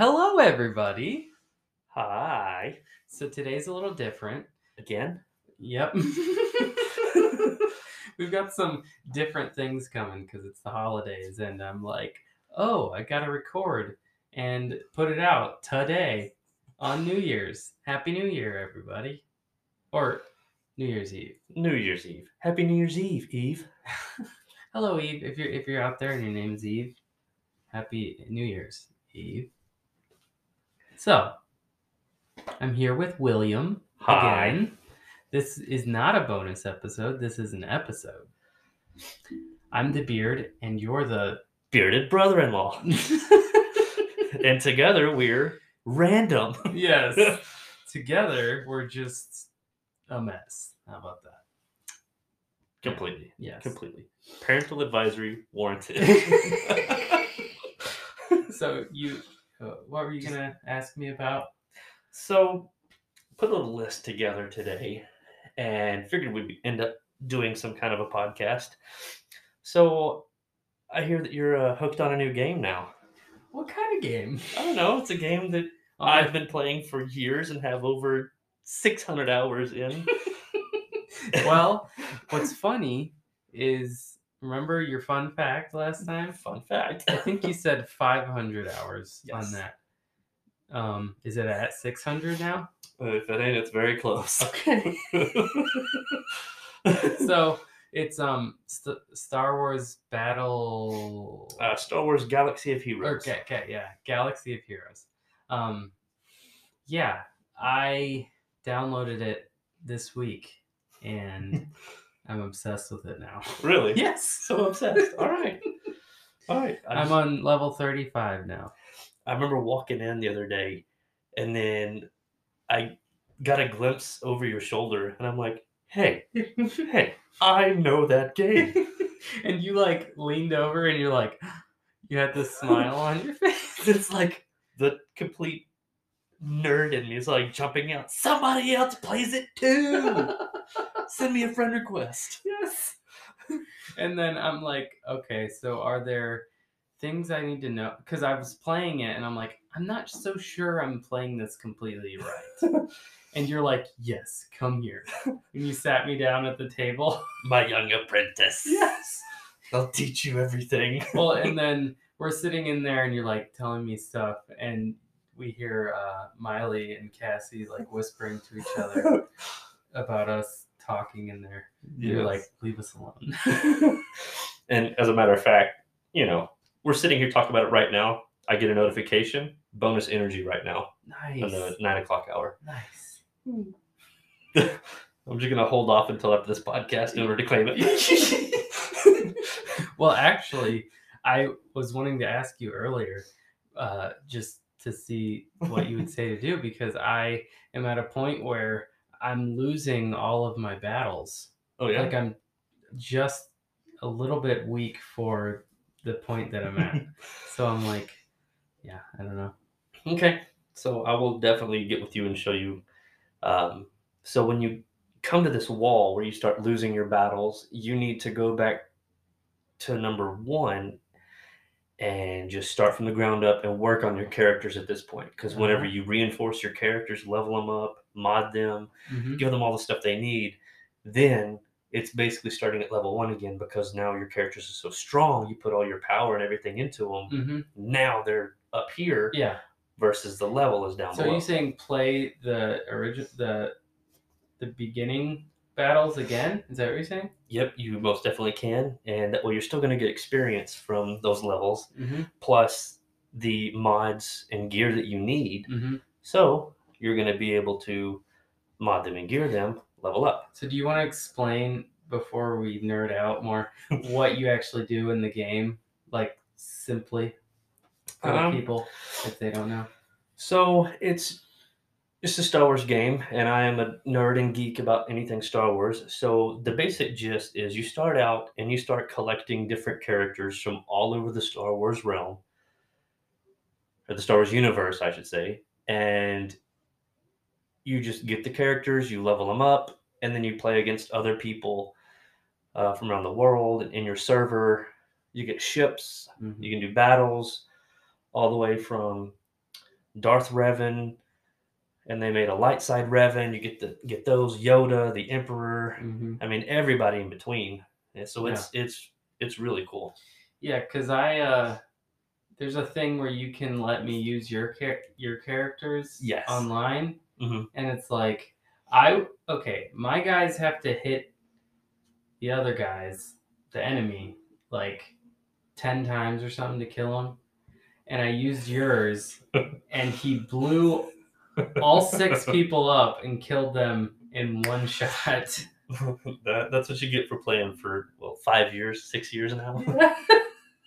Hello, everybody. Hi. So today's a little different. Again? Yep. We've got some different things coming because it's the holidays, and I'm like, oh, I gotta record and put it out today on New Year's. Happy New Year, everybody. Or New Year's Eve. New Year's Eve. Happy New Year's Eve, Eve. Hello, Eve. If you're if you're out there and your name's Eve, Happy New Year's Eve. So, I'm here with William Hi. again. This is not a bonus episode. This is an episode. I'm the beard, and you're the. Bearded brother in law. and together we're random. yes. Together, we're just a mess. How about that? Completely. Yes. Completely. Parental advisory warranted. So you, what were you gonna ask me about? so, put a little list together today and figured we'd end up doing some kind of a podcast. So, I hear that you're uh, hooked on a new game now. What kind of game? I don't know. It's a game that I've been playing for years and have over 600 hours in. well, what's funny is remember your fun fact last time? Fun fact. I think you said 500 hours on that. Um, is it at 600 now? if it ain't, it's very close. Okay. so it's um St- Star Wars Battle. uh, Star Wars Galaxy of Heroes. Okay, okay, yeah, Galaxy of Heroes. Um, yeah, I downloaded it this week, and I'm obsessed with it now. Really? Yes, So obsessed. All right. All right. I'm just- on level 35 now. I remember walking in the other day and then I got a glimpse over your shoulder and I'm like, hey, hey, I know that game. and you like leaned over, and you're like, you had this smile on your face. it's like the complete nerd in me is like jumping out. Somebody else plays it too. Send me a friend request. yes. And then I'm like, okay, so are there things I need to know? Because I was playing it and I'm like, I'm not so sure I'm playing this completely right. and you're like, yes, come here. And you sat me down at the table. My young apprentice. yes. I'll teach you everything. Well, and then we're sitting in there and you're like telling me stuff and we hear uh, Miley and Cassie like whispering to each other about us talking in there. You're like, leave us alone. and as a matter of fact, you know, we're sitting here talking about it right now. I get a notification, bonus energy right now nice. in the nine o'clock hour. Nice. I'm just gonna hold off until after this podcast in order to claim it. well, actually, I was wanting to ask you earlier, uh, just to see what you would say to do, because I am at a point where I'm losing all of my battles. oh yeah. Like I'm just a little bit weak for the point that I'm at. so I'm like, yeah, I don't know. Okay. So I will definitely get with you and show you. Um, so when you come to this wall where you start losing your battles, you need to go back to number one and just start from the ground up and work on your characters at this point. Because whenever Uh-huh. you reinforce your characters, level them up, mod them, Mhm. give them all the stuff they need, then it's basically starting at level one again because now your characters are so strong. You put all your power and everything into them. Mhm. Now they're up here Yeah. versus the level is down So below. are you saying play the original the the beginning battles again? Is that what you're saying? Yep, you most definitely can, and that way you're still going to get experience from those levels, Mm-hmm. plus the mods and gear that you need. Mm-hmm. So you're going to be able to mod them and gear them, level up. So do you want to explain before we nerd out more what you actually do in the game, like simply for Um, people if they don't know? So it's just a Star Wars game, and I am a nerd and geek about anything Star Wars. So the basic gist is you start out and you start collecting different characters from all over the Star Wars realm, or the Star Wars universe, I should say, and you just get the characters, you level them up, and then you play against other people uh, from around the world in your server. You get ships, Mhm. you can do battles all the way from Darth Revan, and they made a light side Revan. You get the get those Yoda, the Emperor. hmm I mean, everybody in between. And so it's it's it's really cool. Yeah, because I uh, there's a thing where you can let me use your char- your characters Yes. online, Mhm. and it's like I okay, my guys have to hit the other guys, the enemy, like ten times or something to kill him, and I used yours, and he blew all six people up and killed them in one shot. that, that's what you get for playing for well five years, six years now.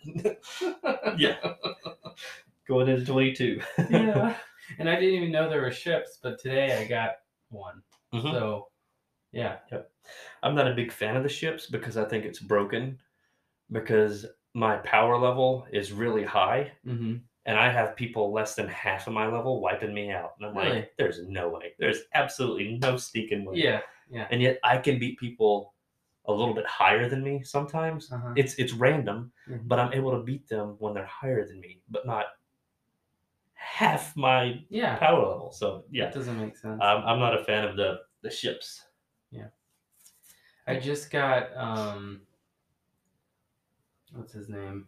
yeah, going into twenty two. yeah. And I didn't even know there were ships, but today I got one. Mhm. So, yeah. I'm not a big fan of the ships because I think it's broken. Because my power level is really high, hmm and I have people less than half of my level wiping me out, and I'm Really? like, "There's no way. There's absolutely no sneaking way." Yeah. Yeah. and yet I can beat people a little bit higher than me sometimes. Uh-huh. It's it's random, Mhm. but I'm able to beat them when they're higher than me, but not half my Yeah. power level. So yeah, That doesn't make sense. I'm, I'm not a fan of the the ships. Yeah. I just got um what's his name?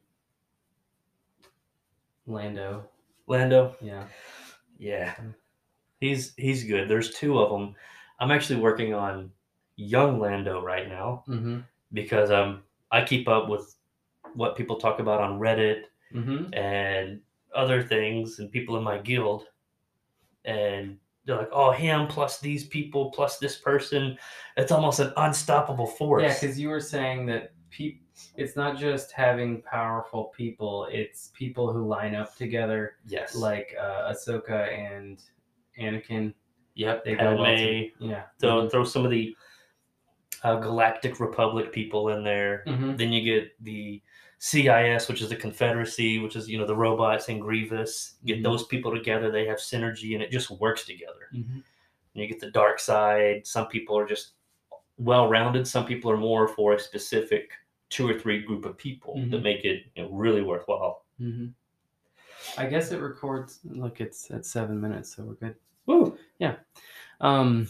Lando. Lando, Yeah. yeah, he's he's good. There's two of them. I'm actually working on young Lando right now Mm-hmm. because um I keep up with what people talk about on Reddit Mm-hmm. and other things and people in my guild and they're like oh him plus these people plus this person it's almost an unstoppable force Yeah, because you were saying that peop- it's not just having powerful people, it's people who line up together yes like uh, Ahsoka and Anakin. yep They go well Padme, Yeah. throw, throw some of the uh, galactic republic people in there Mm-hmm. then you get the cis which is the confederacy which is you know the robots and grievous get Mhm. those people together they have synergy and it just works together Mm-hmm. You get the dark side. Some people are just well rounded. Some people are more for a specific two or three group of people that Mhm. make it you know, really worthwhile. Mm-hmm. I guess it records. Look, it's at seven minutes, so we're good. Woo! Yeah. Um,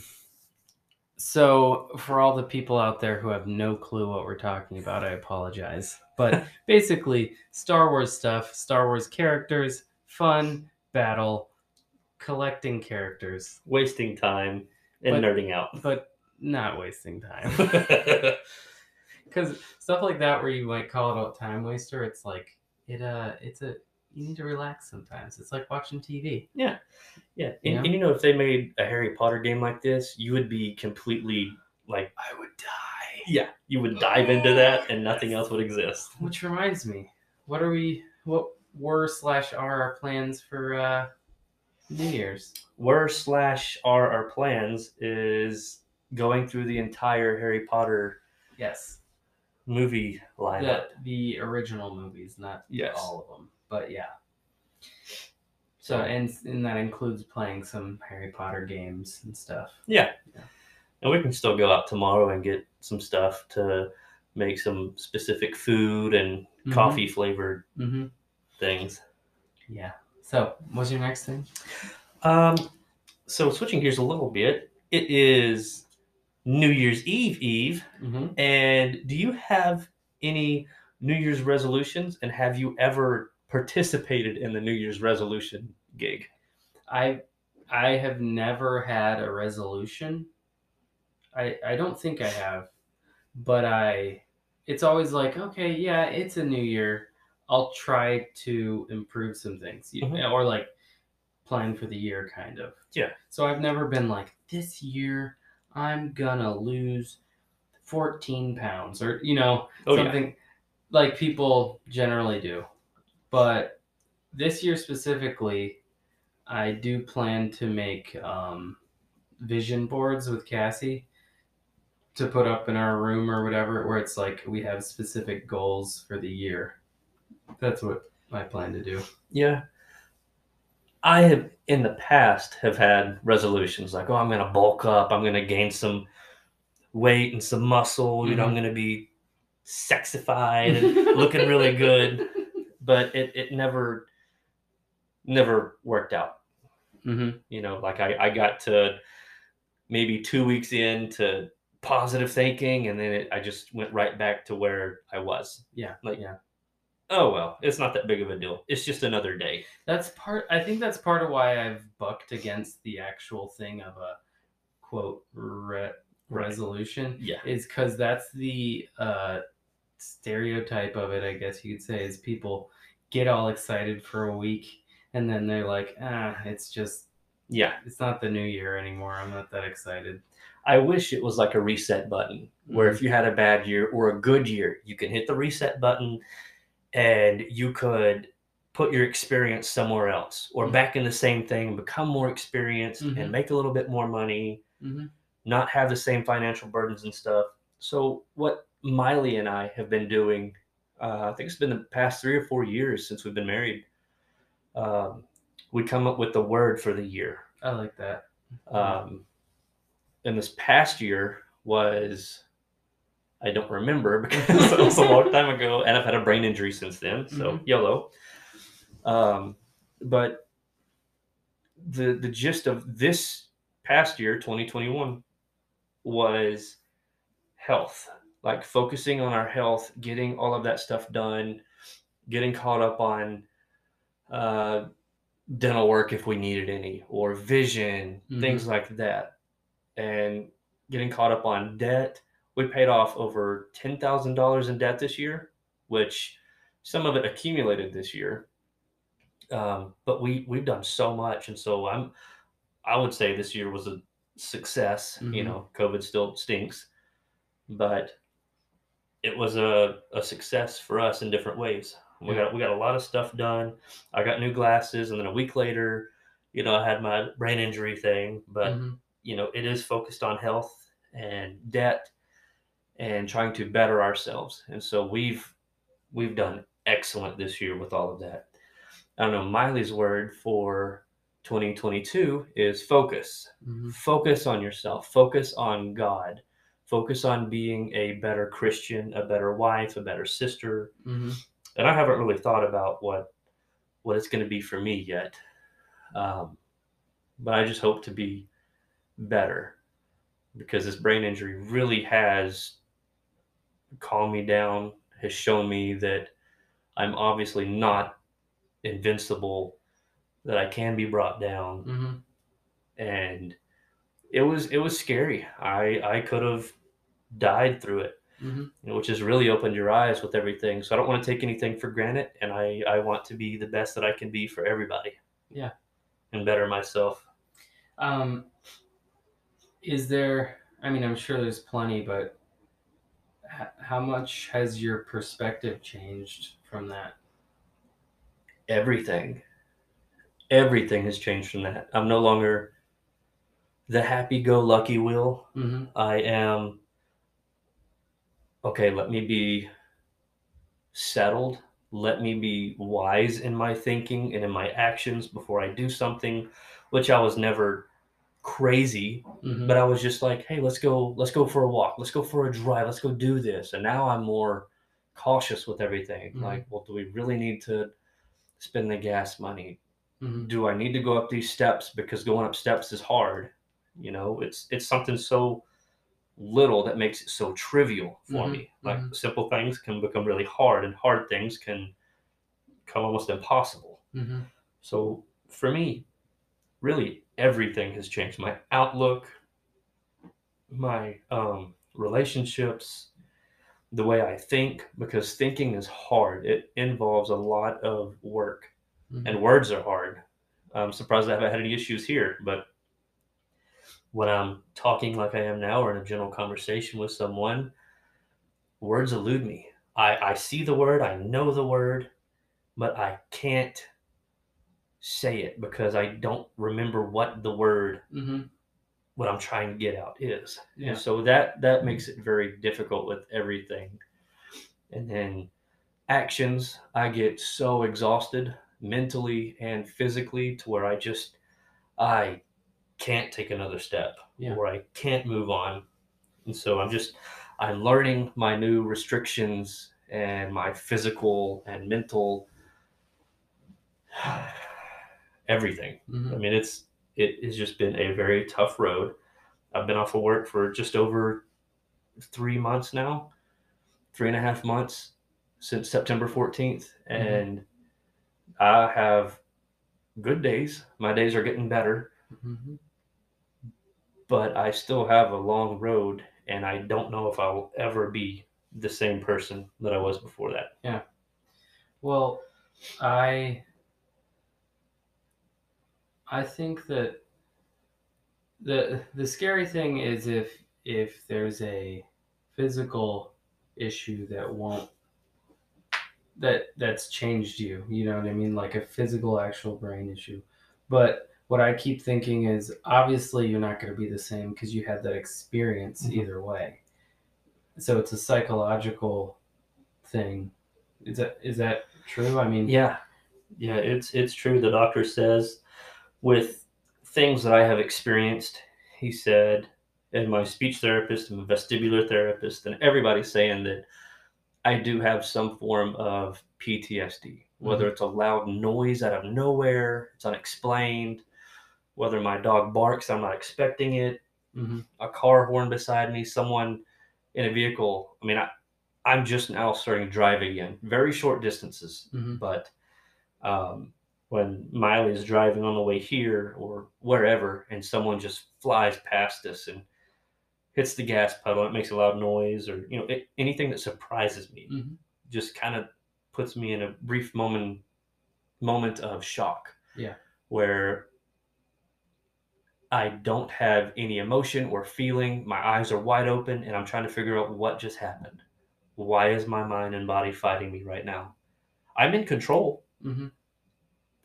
so for all the people out there who have no clue what we're talking about, I apologize. But basically, Star Wars stuff, Star Wars characters, fun, battle, collecting characters, Wasting time and But- nerding out. but not wasting time. Because stuff like that, where you might call it a time waster, it's like it. Uh, it's a you need to relax sometimes. It's like watching TV. yeah. And, Yeah. and you know, if they made a Harry Potter game like this, you would be completely like, I would die. yeah, you would dive into that and nothing else would exist. Which reminds me, what are we? What were slash are our plans for uh, New Year's? Where slash are our plans is going through the entire Harry Potter Yes, movie lineup. the the original movies, not Yes. all of them, but yeah. So and and that includes playing some Harry Potter games and stuff. Yeah. Yeah. And we can still go out tomorrow and get some stuff to make some specific food and Mhm. coffee flavored Mm-hmm. things. Yeah. So, what's your next thing? Um, so switching gears a little bit, it is New Year's Eve Eve. Mm-hmm. And do you have any New Year's resolutions? And have you ever participated in the New Year's resolution gig? I I have never had a resolution. I I don't think I have, but I it's always like okay, yeah, it's a new year. I'll try to improve some things, Mhm. or like plan for the year, kind of. Yeah. So I've never been like this year I'm gonna lose fourteen pounds, or you know Oh, yeah. something like people generally do. But this year specifically, I do plan to make um, vision boards with Cassie to put up in our room or whatever, where it's like we have specific goals for the year. That's what I plan to do. Yeah. I have in the past have had resolutions like, oh, I'm gonna bulk up, I'm gonna gain some weight and some muscle, you know, I'm Mhm. gonna be sexified and looking really good. But it, it never never worked out. Mm-hmm. You know, like I, I got to maybe two weeks into positive thinking, and then it, I just went right back to where I was. Yeah. Like- yeah. Oh well, it's not that big of a deal. It's just another day. That's part. I think that's part of why I've bucked against the actual thing of a quote re- resolution. Yeah. Is because that's the uh, stereotype of it. I guess you could say is people get all excited for a week and then they're like, ah, it's just Yeah. it's not the new year anymore. I'm not that excited. I wish it was like a reset button where Mhm. if you had a bad year or a good year, you can hit the reset button and you could put your experience somewhere else or Mhm. back in the same thing, become more experienced Mhm. and make a little bit more money, Mhm. not have the same financial burdens and stuff. So, what Miley and I have been doing, uh, I think it's been the past three or four years since we've been married. Um, we come up with the word for the year. I like that. Um, and this past year was I don't remember because it was a long time ago, and I've had a brain injury since then. So Mhm. YOLO. Um, but the the gist of this past year, 2021, was health. Like focusing on our health, getting all of that stuff done, getting caught up on uh, dental work if we needed any, or vision, things like that, and getting caught up on debt. We paid off over ten thousand dollars in debt this year, which some of it accumulated this year. Um, but we we've done so much, and so I'm I would say this year was a success. You Mhm. know, COVID still stinks, but it was a, a success for us in different ways. We Yeah. got we got a lot of stuff done. I got new glasses, and then a week later, you know, I had my brain injury thing. But Mhm. you know, it is focused on health and debt and trying to better ourselves. And so we've we've done excellent this year with all of that. I don't know. Miley's word for 2022 is focus. Mhm. Focus on yourself. Focus on God. Focus on being a better Christian, a better wife, a better sister. Mhm. And I haven't really thought about what what it's going to be for me yet. Um, but I just hope to be better because this brain injury really has calmed me down, has shown me that I'm obviously not invincible, that I can be brought down, Mhm. and it was it was scary. I I could have died through it, Mhm. you know, which has really opened your eyes with everything. So I don't want to take anything for granted, and I I want to be the best that I can be for everybody. Yeah. and better myself. Um, is there? I mean, I'm sure there's plenty, but how much has your perspective changed from that? everything everything has changed from that i'm no longer the happy-go-lucky will Mm-hmm. i am okay let me be settled let me be wise in my thinking and in my actions before i do something which i was never crazy Mm-hmm. but i was just like hey let's go let's go for a walk let's go for a drive let's go do this and now i'm more cautious with everything Mhm. like well do we really need to spend the gas money mm-hmm. do I need to go up these steps because going up steps is hard? You know, it's it's something so little that makes it so trivial for Mhm, me. Like mhm. simple things can become really hard, and hard things can come almost impossible. Mm-hmm. So for me, really everything has changed. My outlook, my um, relationships, the way I think, because thinking is hard. It involves a lot of work Mm-hmm. and words are hard. I'm surprised I haven't had any issues here, but when I'm talking like I am now or in a general conversation with someone, words elude me. I, I see the word, I know the word, but I can't say it because I don't remember what the word Mm-hmm. what I'm trying to get out is. Yeah. And so that that makes it very difficult with everything. And then actions, I get so exhausted mentally and physically to where I just I can't take another step Yeah. or I can't move on. And so I'm just I'm learning my new restrictions and my physical and mental everything. Mm-hmm. I mean, it's it has just been a very tough road. I've been off of work for just over three months now, three and a half months since September 14th. And I have good days. My days are getting better, Mhm. but I still have a long road and I don't know if I'll ever be the same person that I was before that. Yeah. Well, I I think that the the scary thing is if if there's a physical issue that won't that that's changed you, you know what I mean, like a physical actual brain issue. But what I keep thinking is obviously you're not going to be the same because you had that experience Mhm. either way. So it's a psychological thing. Is that is that true? I mean, Yeah, yeah, it's it's true. The doctor says with things that I have experienced, he said, and my speech therapist and my vestibular therapist and everybody's saying that I do have some form of PTSD, whether it's a loud noise out of nowhere, it's unexplained, whether my dog barks, I'm not expecting it, mhm. a car horn beside me, someone in a vehicle. I mean, I, I'm just now starting to drive again, very short distances, Mhm. but um, when Miley is driving on the way here or wherever, and someone just flies past us and hits the gas pedal, it makes a loud noise, or you know, it, anything that surprises me, Mhm. just kind of puts me in a brief moment moment of shock. Yeah. Where I don't have any emotion or feeling. My eyes are wide open and I'm trying to figure out what just happened. Why is my mind and body fighting me right now? I'm in control, Mhm.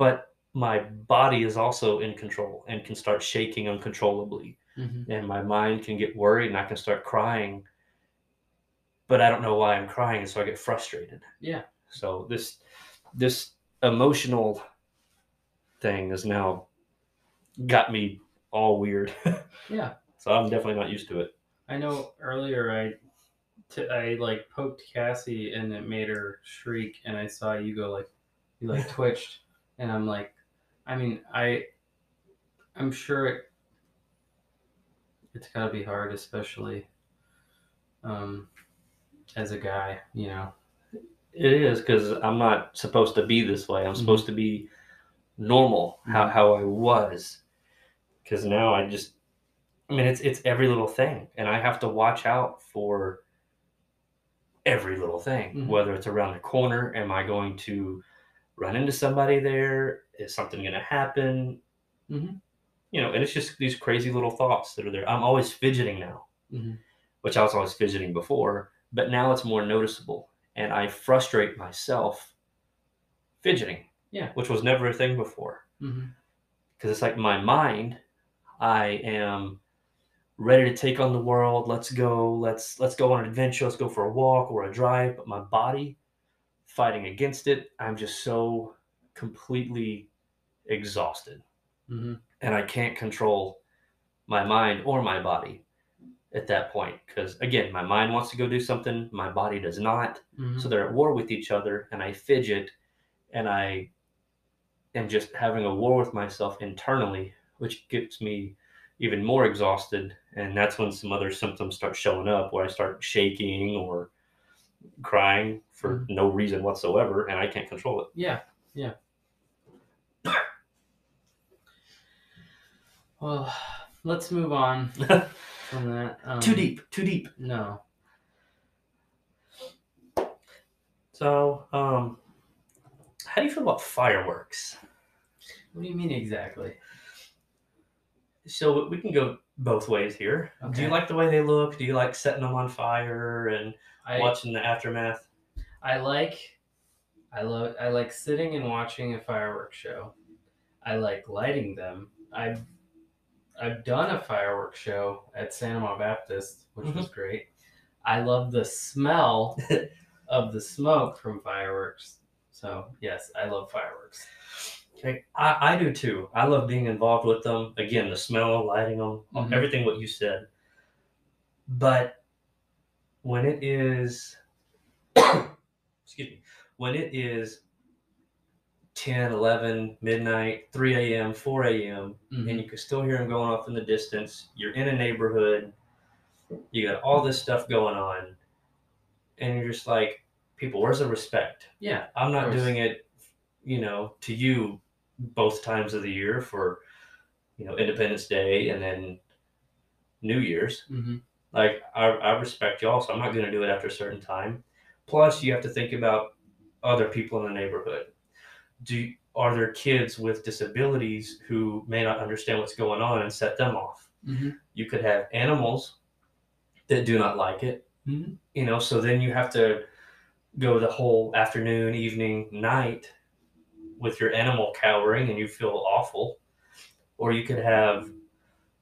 But my body is also in control and can start shaking uncontrollably. Mhm. And my mind can get worried and I can start crying, but I don't know why I'm crying. and So I get frustrated. Yeah. So this this emotional thing has now got me all weird. Yeah. so I'm definitely not used to it. I know earlier I, t- I like poked Cassie and it made her shriek, and I saw you go like, you like twitched, and I'm like, I mean, I, I'm sure it, it's gotta be hard, especially, um, as a guy, you know. It is because I'm not supposed to be this way. I'm supposed to be normal, how, Mhm. how I was. Because now I just, I mean, it's it's every little thing, and I have to watch out for every little thing. Mhm. Whether it's around the corner, am I going to run into somebody there? Is something going to happen? Mhm. You know, and it's just these crazy little thoughts that are there. I'm always fidgeting now, Mhm. which I was always fidgeting before, but now it's more noticeable, and I frustrate myself fidgeting. Yeah. which was never a thing before because it's like my mind i am ready to take on the world let's go let's let's go on an adventure let's go for a walk or a drive but my body fighting against it i'm just so completely exhausted Mhm. and i can't control my mind or my body at that point because again my mind wants to go do something my body does not Mhm. so they're at war with each other and i fidget and i am just having a war with myself internally which gets me even more exhausted and that's when some other symptoms start showing up where i start shaking or crying for no reason whatsoever and i can't control it. Yeah. Yeah. Well, let's move on from that. Um, too deep too deep No. so um how do you feel about fireworks What do you mean exactly? so we can go both ways here do you like the way they look do you like setting them on fire and I watching the aftermath I like I love I like sitting and watching a fireworks show. I like lighting them. I've I've done a fireworks show at Santa Monica Baptist, which was great. I love the smell of the smoke from fireworks. So yes, I love fireworks. Okay, I, I do too. I love being involved with them. Again, the smell, lighting them, Mhm. everything what you said. But when it is, excuse me, when it is 10, 11, midnight, 3 a.m., 4 a.m., Mhm. and you can still hear them going off in the distance. You're in a neighborhood, you got all this stuff going on, and you're just like, people, where's the respect? Yeah. I'm not doing it, you know, to you both times of the year for, you know, Independence Day and then New Year's. hmm Like, I, I respect y'all, so I'm not going to do it after a certain time. Plus, you have to think about other people in the neighborhood. Do are there kids with disabilities who may not understand what's going on and set them off? hmm You could have animals that do not like it, Mhm. you know. So then you have to go the whole afternoon, evening, night with your animal cowering, and you feel awful. Or you could have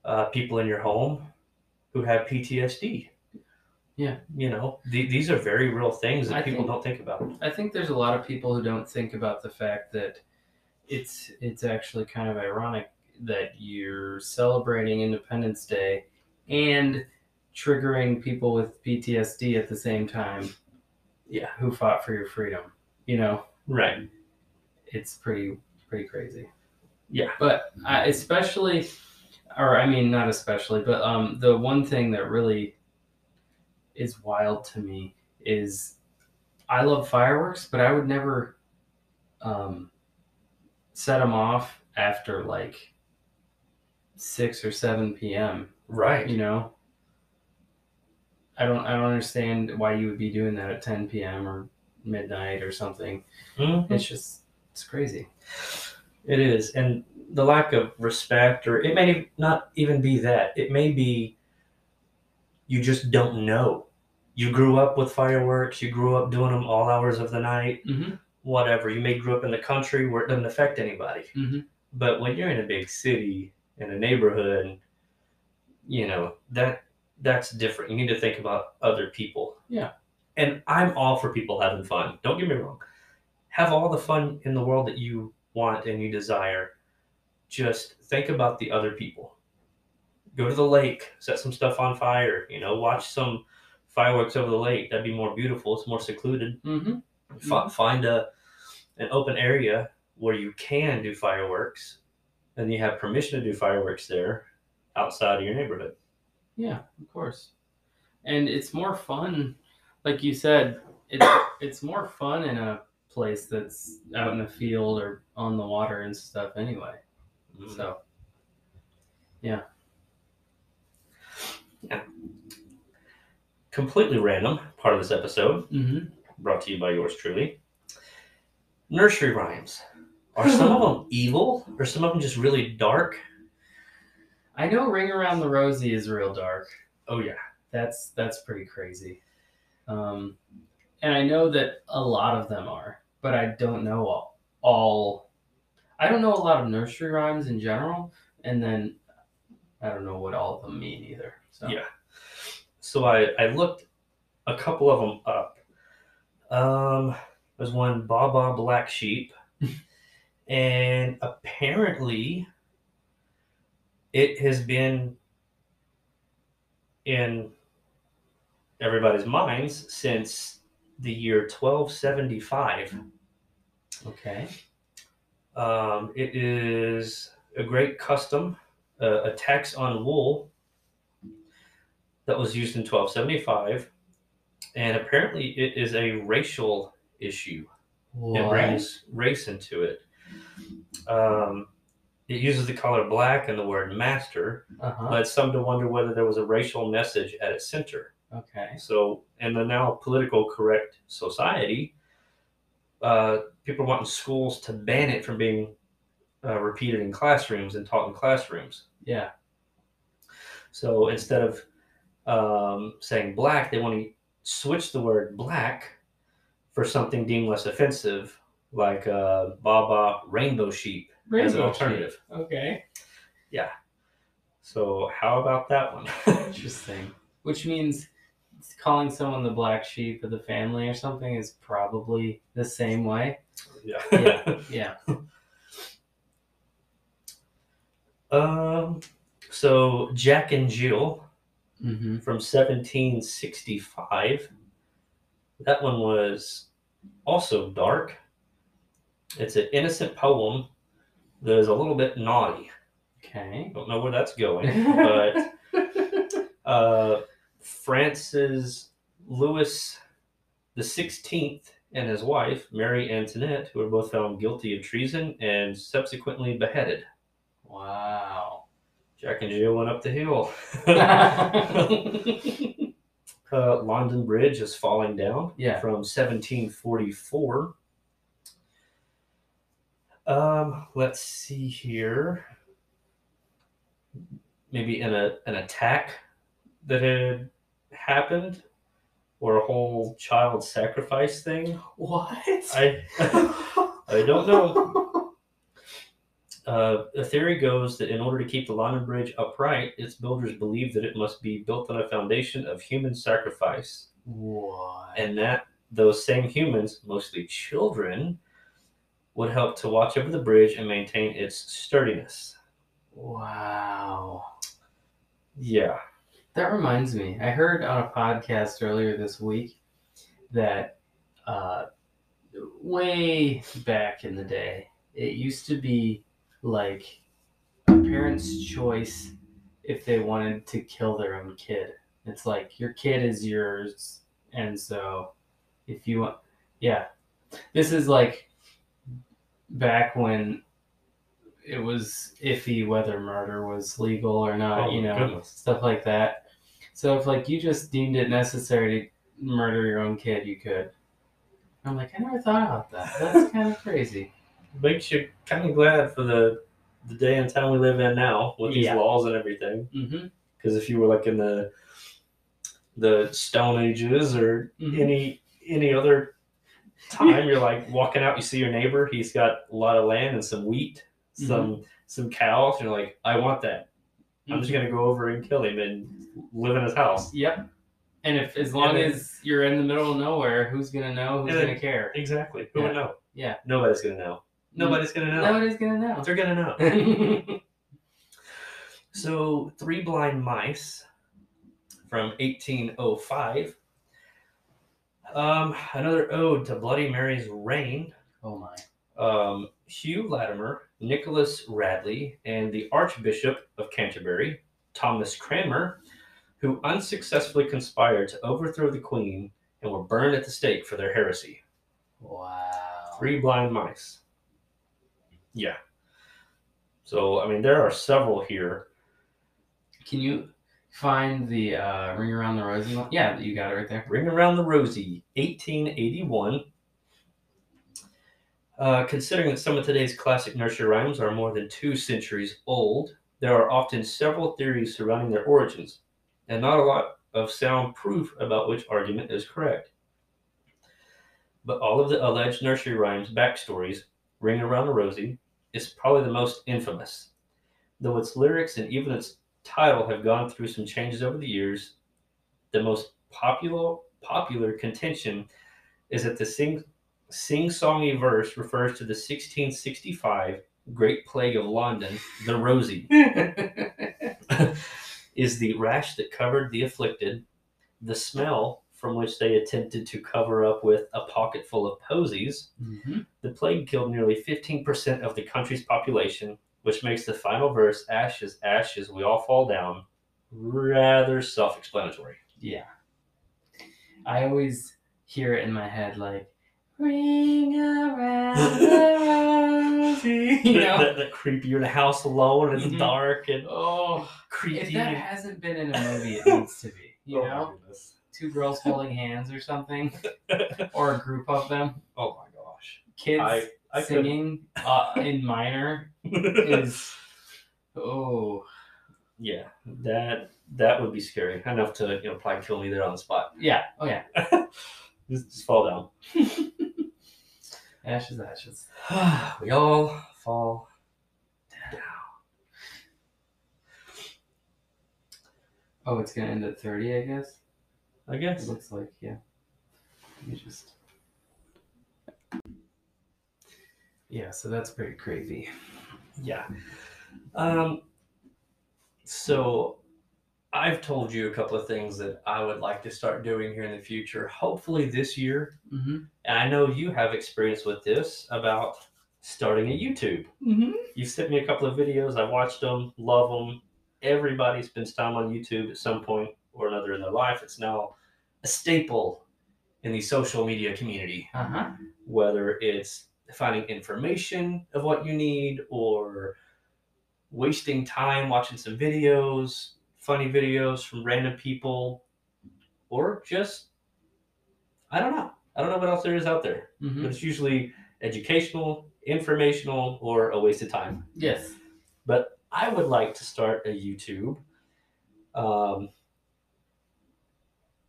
uh, people in your home who have PTSD. Yeah. you know, th- these are very real things that I people think- don't think about. I think there's a lot of people who don't think about the fact that it's it's actually kind of ironic that you're celebrating Independence Day and triggering people with PTSD at the same time. Yeah. Who fought for your freedom? You know, Right. it's pretty pretty crazy. Yeah. But I, especially, or I mean, not especially, but um, the one thing that really is wild to me is I love fireworks, but I would never um, set them off after like six or seven p.m. Right. You know, I don't I don't understand why you would be doing that at ten p.m. or midnight or something. Mhm. It's just it's crazy. It is, and the lack of respect, or it may not even be that. It may be you just don't know. You grew up with fireworks. You grew up doing them all hours of the night. Mm-hmm. Whatever. You may grew up in the country where it doesn't affect anybody. Mhm. But when you're in a big city in a neighborhood, you know that that's different. You need to think about other people. Yeah. And I'm all for people having fun. Don't get me wrong. Have all the fun in the world that you want and you desire. Just think about the other people. Go to the lake, set some stuff on fire, you know, watch some fireworks over the lake. That'd be more beautiful. It's more secluded. Mm-hmm. Fi- find a an open area where you can do fireworks and you have permission to do fireworks there outside of your neighborhood. Yeah, of course. And it's more fun, like you said. It's it's more fun in a place that's out in the field or on the water and stuff. Anyway, so yeah. Yeah. Completely random part of this episode, mm-hmm. brought to you by yours truly. Nursery rhymes. Are some of them evil or some of them just really dark? I know "Ring Around the Rosie" is real dark. Oh, yeah. That's that's pretty crazy. Um, and I know that a lot of them are, but I don't know all. all I don't know a lot of nursery rhymes in general, and then I don't know what all of them mean either. So Yeah. So I, I looked a couple of them up. Um, there's one Baba Black Sheep, and apparently it has been in everybody's minds since the year 1275. Okay. Um, it is a great custom, uh, a tax on wool that was used in 1275, and apparently it is a racial issue. It brings race into it. Um, it uses the color black and the word master, Uh-huh. led some to wonder whether there was a racial message at its center. Okay. So, in the now political correct society, uh, people wanting schools to ban it from being uh, repeated in classrooms and taught in classrooms. Yeah. So instead of um, saying black, they want to switch the word black for something deemed less offensive, like uh, Baba rainbow sheep as an Rainbow alternative. sheep. Okay. Yeah. So how about that one? Interesting. Which means calling someone the black sheep of the family or something is probably the same way. yeah. Yeah. Yeah. um. So Jack and Jill Mm-hmm. from 1765. That one was also dark. It's an innocent poem that is a little bit naughty. Okay. Don't know where that's going, but uh, France's Louis the Sixteenth and his wife Mary Antoinette, who were both found guilty of treason and subsequently beheaded. wow. Jack and Jill went up the hill. uh, London Bridge is falling down Yeah. from 1744. Um, let's see here. Maybe an, a, an attack that had happened or a whole child sacrifice thing. What? I I don't know. Uh, the theory goes that in order to keep the London Bridge upright, its builders believed that it must be built on a foundation of human sacrifice, what? and that those same humans, mostly children, would help to watch over the bridge and maintain its sturdiness. wow. Yeah. That reminds me. I heard on a podcast earlier this week that uh, way back in the day, it used to be like a parent's choice if they wanted to kill their own kid. It's like your kid is yours, and so if you want, yeah, this is like back when it was iffy whether murder was legal or not. Oh, you know, goodness. stuff like that. So if like you just deemed it necessary to murder your own kid, you could. I'm like, I never thought about that. That's kind of crazy. Makes you kind of glad for the the day and time we live in now with these Yeah. laws and everything. Mm-hmm. Because if you were like in the the Stone Ages or Mhm. any any other time, you're like walking out, you see your neighbor, he's got a lot of land and some wheat, some some cows. And you're like, I want that. I'm just gonna go over and kill him and live in his house. Yep. And if as long then- as you're in the middle of nowhere, who's gonna know? Who's And then- gonna care? Exactly. Who would know? Yeah. Nobody's gonna know. Nobody's gonna know. Nobody's gonna know. They're gonna know. So, Three Blind Mice from 1805. Um, another ode to Bloody Mary's reign. oh my. Um, Hugh Latimer, Nicholas Ridley, and the Archbishop of Canterbury, Thomas Cranmer, who unsuccessfully conspired to overthrow the Queen and were burned at the stake for their heresy. Wow. Three blind mice. Yeah. So, I mean, there are several here. Can you find the uh, ring around the rosy one? Yeah, you got it right there. Ring Around the Rosie, 1881. Uh, considering that some of today's classic nursery rhymes are more than two centuries old, there are often several theories surrounding their origins, and not a lot of sound proof about which argument is correct. But all of the alleged nursery rhymes' backstories, Ring Around the Rosie, is probably the most infamous. Though its lyrics and even its title have gone through some changes over the years, the most popular popular contention is that the sing sing songy verse refers to the 1665 Great Plague of London, the Rosie, is the rash that covered the afflicted, the smell from which they attempted to cover up with a pocket full of posies. Mhm. The plague killed nearly 15% of the country's population, which makes the final verse, Ashes, ashes, we all fall down, rather self explanatory. Yeah. I always hear it in my head like, ring around the rosy. You know? that, that creepy. You're in a house alone and it's Mhm. dark and oh, creepy. if that hasn't been in a movie, it needs to be. You oh know? Two girls holding hands or something, or a group of them. Oh my gosh. Kids I- I singing uh, in minor is, oh, yeah, that that would be scary enough to you know probably kill me there on the spot. yeah, oh yeah. Just, just fall down. Ashes, ashes. we all fall down. Oh, it's gonna end at 30, I guess? I guess. It looks like, yeah. Me just. Yeah, so that's pretty crazy. Yeah. Um. So, I've told you a couple of things that I would like to start doing here in the future. Hopefully this year. Mm-hmm. And I know you have experience with this about starting a YouTube. Mm-hmm. You sent me a couple of videos. I watched them, love them. Everybody spends time on YouTube at some point or another in their life. It's now a staple in the social media community, Uh huh. whether it's finding information of what you need or wasting time watching some videos, funny videos from random people, or just, I don't know. I don't know what else there is out there. Mm-hmm. But it's usually educational, informational, or a waste of time. Yes. But I would like to start a YouTube um,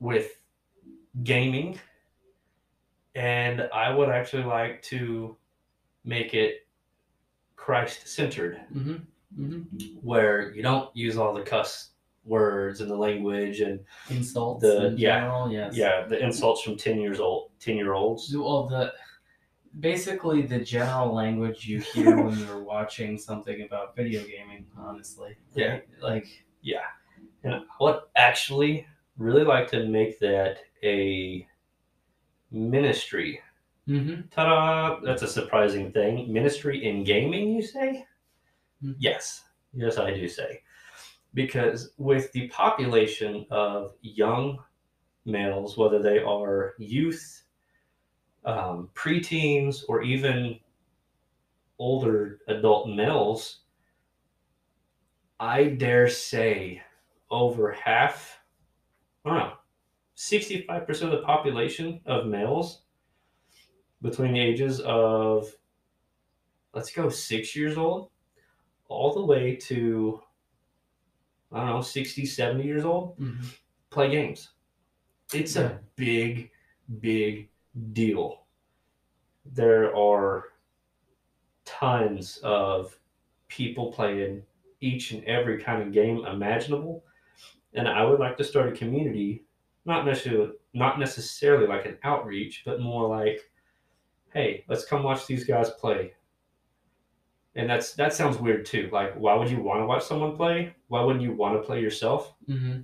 with gaming, and I would actually like to make it Christ centered, Mm-hmm. Mm-hmm. where you don't use all the cuss words and the language and Insults The- in yeah. general. Yes. yeah the insults from 10 years old 10 year olds Well, the basically the general language you hear when you're watching something about video gaming. Honestly. Yeah. Like. and what actually really like to make that a ministry Mm-hmm. Ta-da! That's a surprising thing. Ministry in gaming, you say? Mhm. Yes. Yes, I do say. Because with the population of young males, whether they are youth, um, preteens, or even older adult males, I dare say over half, I don't know, 65% of the population of males between the ages of let's go six years old all the way to i don't know 60 70 years old Mm-hmm. play games it's Yeah. a big big deal there are tons of people playing each and every kind of game imaginable and i would like to start a community not necessarily not necessarily like an outreach but more like hey let's come watch these guys play and that's that sounds weird too like why would you want to watch someone play why wouldn't you want to play yourself Mm-hmm.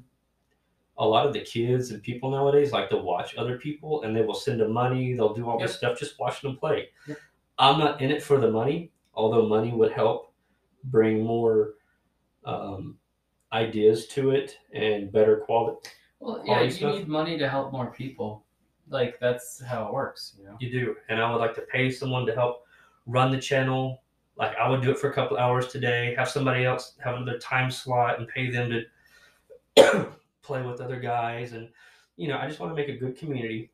a lot of the kids and people nowadays like to watch other people and they will send them money they'll do all this stuff just watching them play Yep. i'm not in it for the money although money would help bring more um, ideas to it and better quality Well, yeah, you stuff. need money to help more people. Like that's how it works, you know. You do. And I would like to pay someone to help run the channel. Like I would do it for a couple hours today, have somebody else have another time slot and pay them to play with other guys. And, you know, I just want to make a good community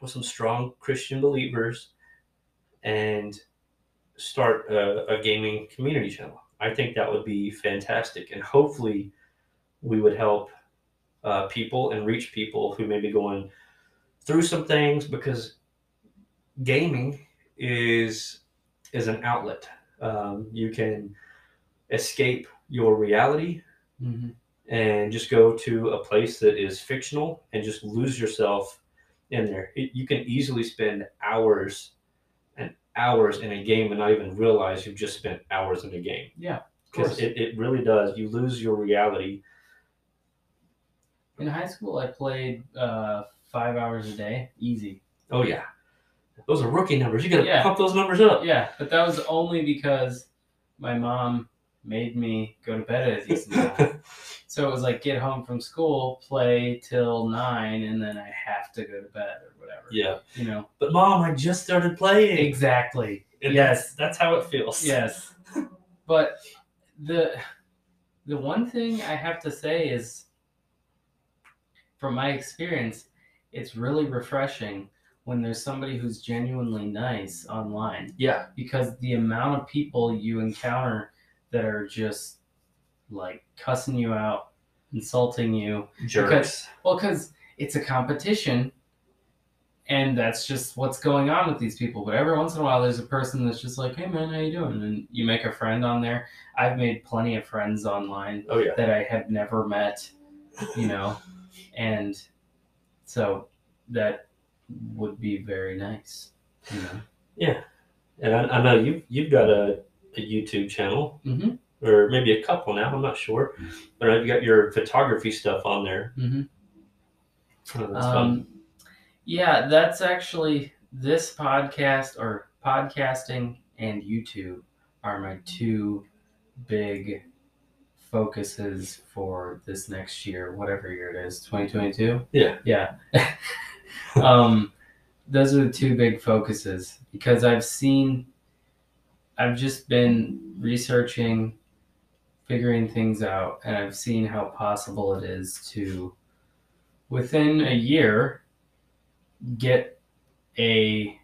with some strong Christian believers and start a, a gaming community channel. I think that would be fantastic. And hopefully we would help uh, people and reach people who may be going through some things because gaming is is an outlet. Um, you can escape your reality Mm-hmm. and just go to a place that is fictional and just lose yourself in there. It, you can easily spend hours and hours in a game and not even realize you've just spent hours in a game Yeah, because it, it really does. You lose your reality. In high school, I played uh, five hours a day, easy. Oh yeah, those are rookie numbers. You gotta Yeah. pump those numbers up. Yeah, but that was only because my mom made me go to bed at a decent time. so it was like get home from school, play till nine, and then I have to go to bed or whatever. yeah, You know. but mom, I just started playing. Exactly. And Yes. that's, that's how it feels. Yes. But the the one thing I have to say is from my experience, it's really refreshing when there's somebody who's genuinely nice online Yeah. because the amount of people you encounter that are just like cussing you out, insulting you, Jerks. well, because it's a competition, and that's just what's going on with these people. But every once in a while, there's a person that's just like, "Hey, man, how you doing?" And you make a friend on there. I've made plenty of friends online oh yeah. that I have never met, you know, and so that would be very nice, you know. And I, I know you you've got a, a YouTube channel Mm-hmm. or maybe a couple now. I'm not sure, but I've got your photography stuff on there. Mm-hmm. Oh, that's. Um, yeah, that's actually this podcast or podcasting and YouTube are my two big focuses for this next year, whatever year it is, 2022. Yeah. Yeah. um, those are the two big focuses because I've seen, I've just been researching, figuring things out, and I've seen how possible it is to, within a year, get a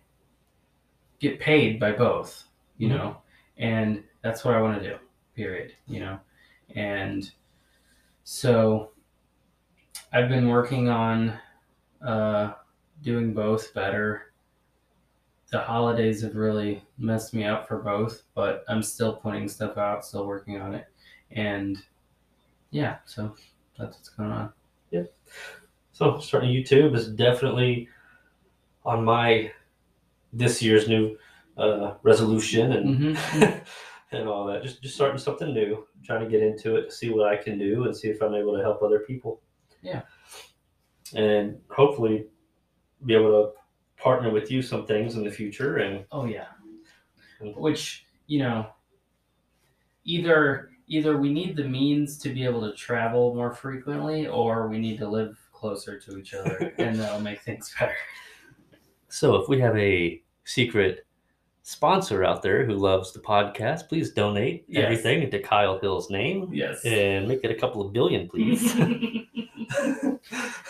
get paid by both, you Mhm. know, and that's what I want to do. Period. You know, and so I've been working on uh, doing both better. The holidays have really messed me up for both, but I'm still putting stuff out, still working on it, and yeah, so that's what's going on. Yeah. So starting YouTube is definitely on my this year's new uh, resolution and hmm and all that. Just just starting something new, trying to get into it, see what I can do, and see if I'm able to help other people. Yeah. And hopefully, be able to partner with you some things in the future. And Oh yeah. Which, you know, either either we need the means to be able to travel more frequently or we need to live closer to each other and that'll make things better. so, if we have a secret sponsor out there who loves the podcast, please donate Yes. everything into Kyle Hill's name Yes. and make it a couple of billion, please.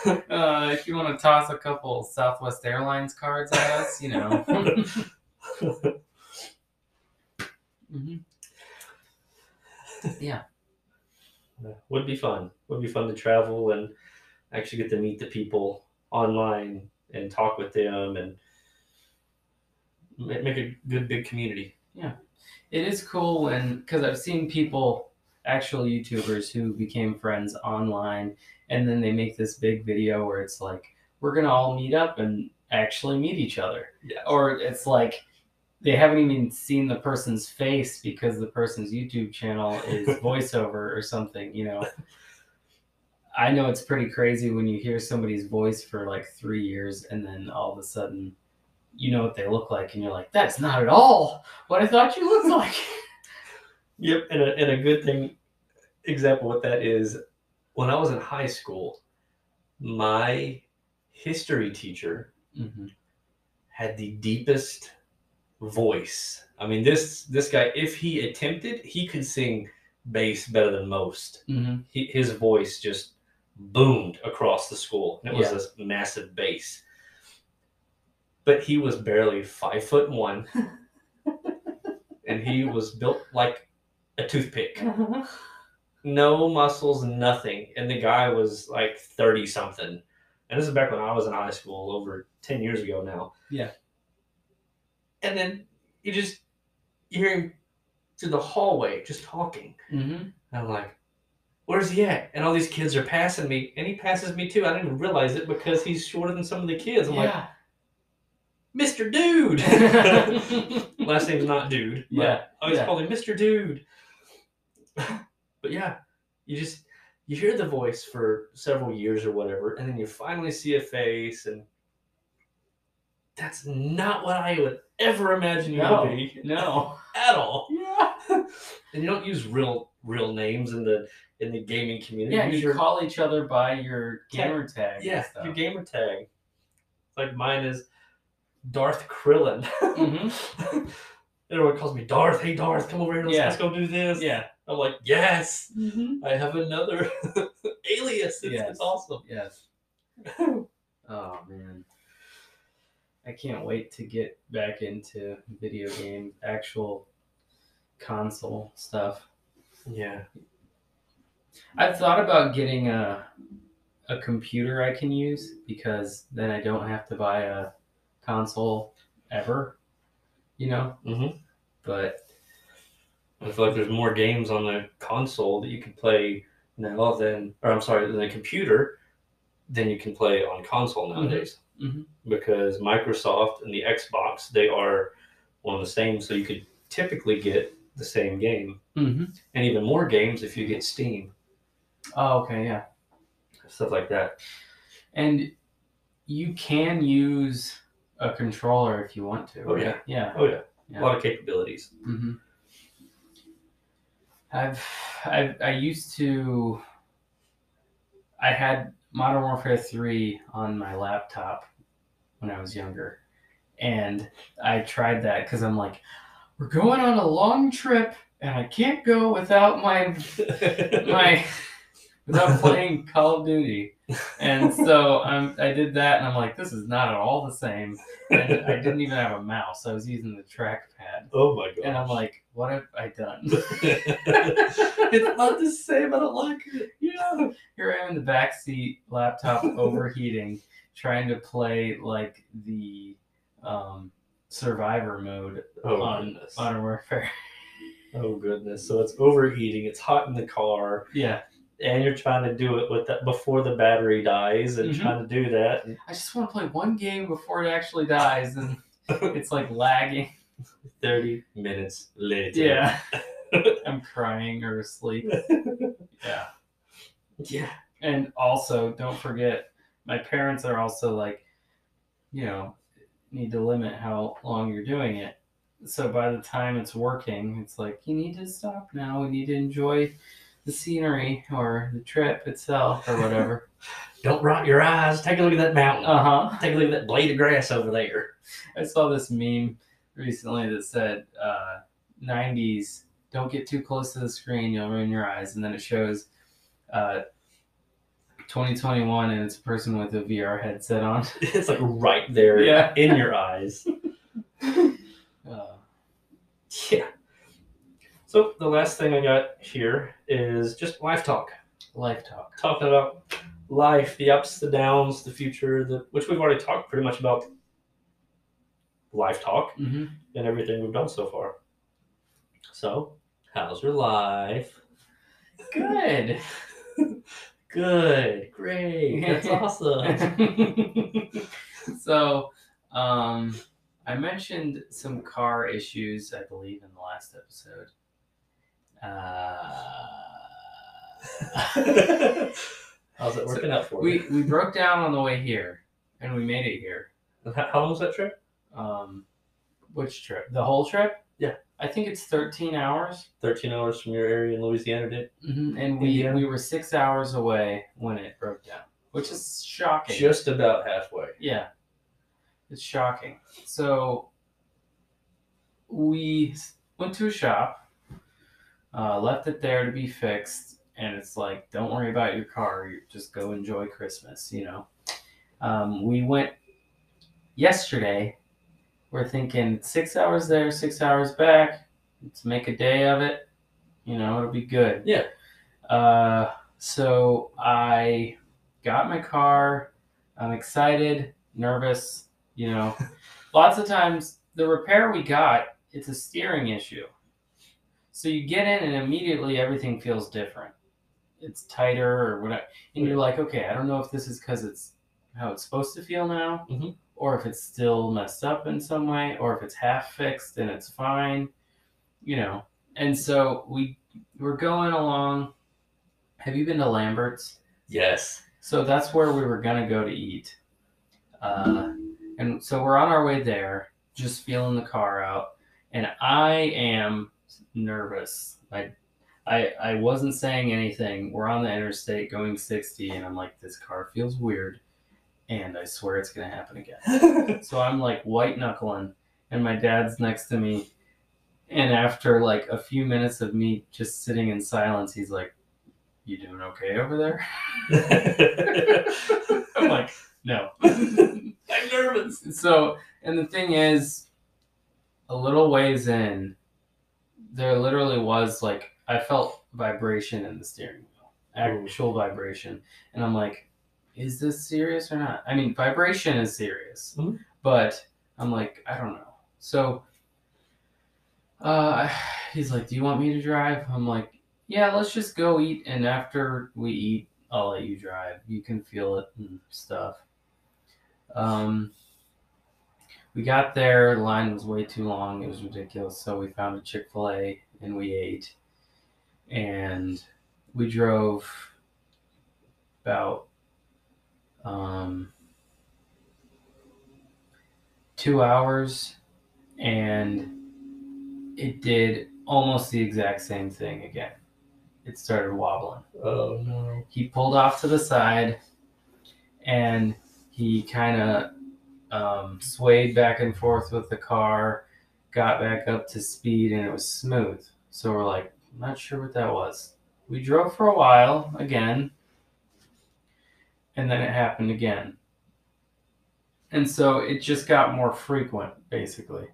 uh, if you want to toss a couple Southwest Airlines cards at us, you know. Mhm. Yeah. would be fun. Would be fun to travel and actually get to meet the people online and talk with them and ma- make a good big community. Yeah, it is cool when because I've seen people, actual YouTubers who became friends online, and then they make this big video where it's like we're gonna all meet up and actually meet each other, Yeah. or it's like they haven't even seen the person's face because the person's YouTube channel is voiceover or something, you know. I know it's pretty crazy when you hear somebody's voice for like three years and then all of a sudden you know what they look like and you're like, that's not at all what I thought you looked like. Yep, and a, and a good thing example what that is when I was in high school, my history teacher mm-hmm. had the deepest voice. I mean, this this guy, if he attempted, he could sing bass better than most. Mm-hmm. He, his voice just boomed across the school. And it was Yeah. this massive bass. But he was barely five foot one, and he was built like a toothpick. No muscles, nothing. And the guy was like 30 something. And this is back when I was in high school, over 10 years ago now. Yeah. And then you just you hear him through the hallway just talking. Mm-hmm. And I'm like, where's he at? And all these kids are passing me, and he passes me too. I didn't even realize it because he's shorter than some of the kids. I'm like, Yeah. Mr. Dude. Last name's not Dude. Yeah, I always yeah. call him Mr. Dude. but yeah, you just you hear the voice for several years or whatever, and then you finally see a face, and that's not what I would ever imagine you no, to be no. at all. Yeah. And you don't use real real names in the in the gaming community. Yeah, you call each other by your gamer tag. and yeah your gamer tag. Like mine is Darth Krillin. Mhm. Everyone calls me Darth. Hey Darth, come over here. Let's, Yeah. let's go do this. Yeah. I'm like, yes, Mm-hmm. I have another alias. It's, Yes. it's awesome. Yes. Oh man. I can't wait to get back into video game actual console stuff. yeah. I've thought about getting a a computer I can use because then I don't have to buy a console ever, you know. Mm-hmm. But I feel like there's more games on the console that you can play now than, or I'm sorry, than the computer than you can play on console nowadays. Mhm. Because Microsoft and the Xbox, they are one of the same, so you could typically get the same game, mm-hmm. and even more games if you get Steam, oh, okay, yeah, stuff like that. and you can use a controller if you want to. Oh, right? yeah. yeah, Oh yeah, a lot of capabilities. hmm I've, I've I used to. I had Modern Warfare three on my laptop when I was younger, and I tried that because I'm like, we're going on a long trip, and I can't go without my my without playing Call of Duty. And so um, I did that, and I'm like, this is not at all the same. And I didn't even have a mouse; I was using the trackpad. oh my god! And I'm like, what have I done? it's not the same. I don't like it. yeah. Here I am in the back seat, laptop overheating, trying to play like the um, survivor mode Oh on goodness. Modern Warfare. Oh goodness. So it's overheating. It's hot in the car, yeah. And you're trying to do it with that before the battery dies, and Mhm. trying to do that. I just want to play one game before it actually dies, and it's like lagging. Thirty minutes later. Yeah. I'm crying or asleep. Yeah. Yeah. And also, don't forget, my parents are also like, you know, need to limit how long you're doing it. So by the time it's working, it's like, you need to stop now. We need to enjoy the scenery or the trip itself or whatever. Don't rot your eyes. Take a look at that mountain. uh huh. Take a look at that blade of grass over there. I saw this meme recently that said, uh, 90s, don't get too close to the screen, you'll ruin your eyes. And then it shows uh, 2021 and it's a person with a VR headset on. It's like right there Yeah. in your eyes. Uh, Yeah. So the last thing I got here is just life talk. life talk. Talking about life, the ups, the downs, the future, the which we've already talked pretty much about life talk hmm and everything we've done so far. So, how's your life? Good. Good, great, that's awesome. so, um, I mentioned some car issues, I believe, in the last episode. Uh, How's it working out for we you? we broke down on the way here, and we made it here. How long was that trip? Um, which trip? The whole trip? Yeah. I think it's thirteen hours. Thirteen hours from your area in Louisiana, did hmm And we Indiana? we were six hours away when it broke down, which is shocking. just about halfway. Yeah. It's shocking. So we went to a shop, uh, left it there to be fixed, and it's like, don't worry about your car. Just go enjoy Christmas, you know. Um, we went yesterday. We're thinking six hours there, six hours back. Let's make a day of it. You know, it'll be good. Yeah. Uh, so I got my car. I'm excited, nervous. You know, lots of times the repair we got, it's a steering issue. So you get in and immediately everything feels different. It's tighter or whatever, and you're like, okay, I don't know if this is because it's how it's supposed to feel now, Mhm. or if it's still messed up in some way, or if it's half fixed and it's fine, you know. And so we we're going along. Have you been to Lambert's? Yes. So that's where we were gonna go to eat. Uh, and so we're on our way there, just feeling the car out, and I am nervous. I, I, I wasn't saying anything. We're on the interstate going 60, and I'm like, this car feels weird, and I swear it's gonna happen again. So I'm like white knuckling, and my dad's next to me. And after like a few minutes of me just sitting in silence, he's like, "You doing okay over there?" I'm like, "No." I'm nervous. so, and the thing is, a little ways in, there literally was like I felt vibration in the steering wheel, actual vibration, and I'm like, "Is this serious or not?" I mean, vibration is serious, Mhm. but I'm like, I don't know. So, uh, he's like, "Do you want me to drive?" I'm like, "Yeah, let's just go eat, and after we eat, I'll let you drive. You can feel it and stuff." Um, we got there. The line was way too long. It was ridiculous. So we found a Chick Fil A and we ate, and we drove about um, two hours, and it did almost the exact same thing again. It started wobbling. Oh no. He pulled off to the side and he kind of um, swayed back and forth with the car, got back up to speed, and it was smooth. So we're like, not sure what that was. We drove for a while again, and then it happened again. And so it just got more frequent, basically.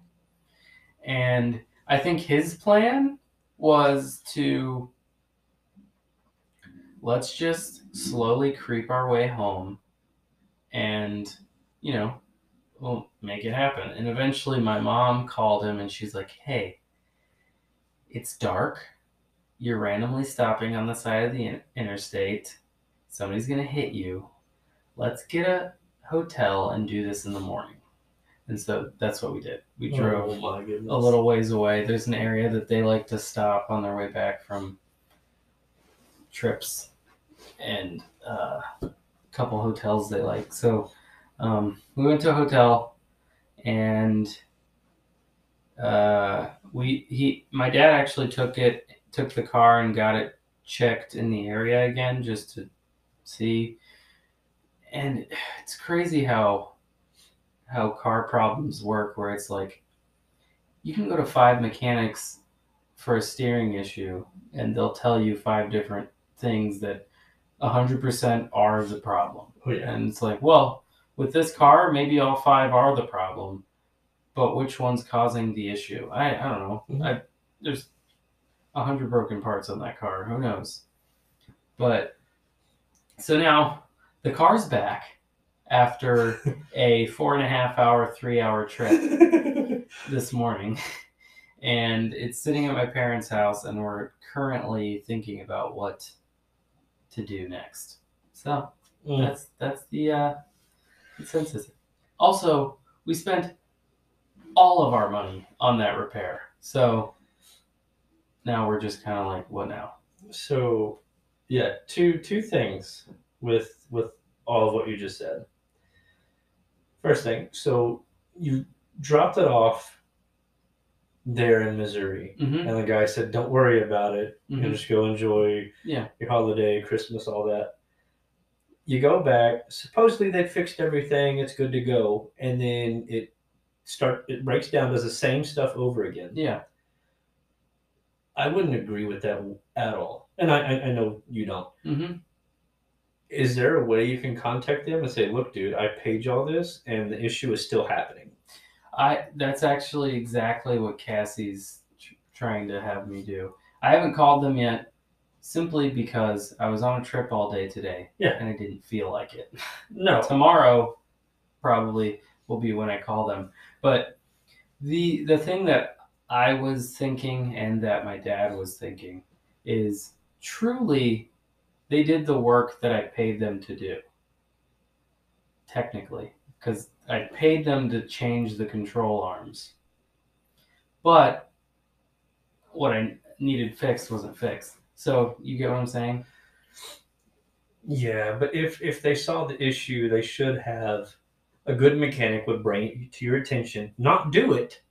And I think his plan was to let's just slowly creep our way home and, you know, we'll make it happen. And eventually my mom called him and she's like, hey, it's dark. You're randomly stopping on the side of the in- interstate. Somebody's going to hit you. Let's get a hotel and do this in the morning. And so that's what we did. We drove Oh a little ways away. There's an area that they like to stop on their way back from trips, and uh, a couple hotels they like. So um, we went to a hotel, and uh, we he my dad actually took it took the car and got it checked in the area again just to see. And it's crazy how how car problems work where it's like you can go to five mechanics for a steering issue and they'll tell you five different things that 100% are the problem Oh yeah. and it's like well with this car maybe all five are the problem but which one's causing the issue? I, I don't know. Mhm. I, there's 100 broken parts on that car. Who knows? But so now the car's back after a four and a half hour three hour trip this morning. And it's sitting at my parents house and we're currently thinking about what to do next. So Mm. that's that's the uh consensus also we spent all of our money on that repair so now we're just kind of like what now So, yeah, two two things with with all of what you just said. First thing, so you dropped it off there in Missouri, mm-hmm. and the guy said, "Don't worry about it. You Mhm. just go enjoy Yeah. your holiday, Christmas, all that." You go back. Supposedly they fixed everything. It's good to go, and then it start it breaks down, does the same stuff over again. yeah I wouldn't agree with that at all, and I I, I know you don't. mm-hmm. is there a way you can contact them and say, look, dude, I paid y'all this and the issue is still happening? I that's actually exactly what Cassie's trying to have me do. I haven't called them yet, simply because I was on a trip all day today. Yeah. and I didn't feel like it. No. Tomorrow, probably will be when I call them. But the the thing that I was thinking and that my dad was thinking is truly they did the work that I paid them to do. Technically, because I paid them to change the control arms. But what I needed fixed wasn't fixed. So you get what I'm saying? Yeah, but if if they saw the issue, they should have a good mechanic would bring it to your attention. Not do it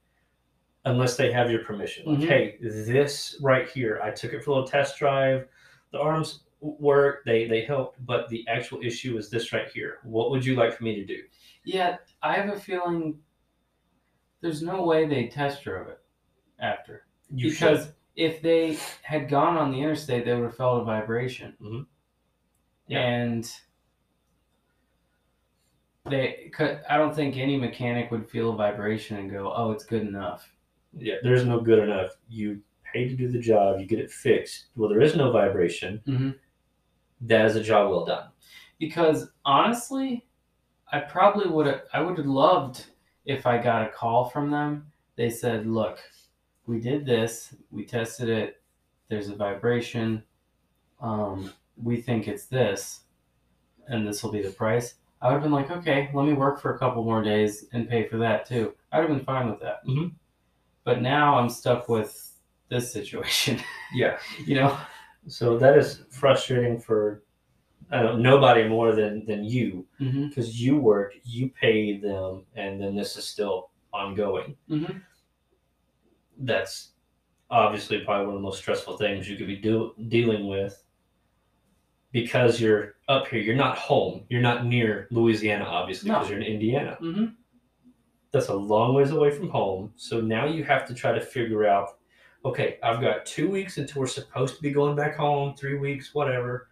unless they have your permission. Like, Mhm. hey, this right here, I took it for a little test drive. The arms work, they they helped, but the actual issue is this right here. What would you like for me to do? Yeah, I have a feeling there's no way they test drove it after. You because should. If they had gone on the interstate, they would have felt a vibration. Mhm. Yeah. And they, 'cause I don't think any mechanic would feel a vibration and go, "Oh, it's good enough." Yeah, there's no good enough. You pay to do the job, you get it fixed. Well, there is no vibration. Mhm. That is a job well done. Because honestly, I probably would have. I would have loved if I got a call from them. They said, "Look, we did this. We tested it. There's a vibration. Um, we think it's this, and this will be the price." I would have been like, "Okay, let me work for a couple more days and pay for that too." I would have been fine with that. Mhm. But now I'm stuck with this situation. Yeah. you know? So that is frustrating for I don't nobody more than than you Mm-hmm. because you work, you pay them, and then this is still ongoing. Mhm. That's obviously probably one of the most stressful things you could be do- dealing with because you're up here. You're not home. You're not near Louisiana, obviously, No. because you're in Indiana. hmm That's a long ways away from home. So now you have to try to figure out okay, I've got two weeks until we're supposed to be going back home, three weeks, whatever.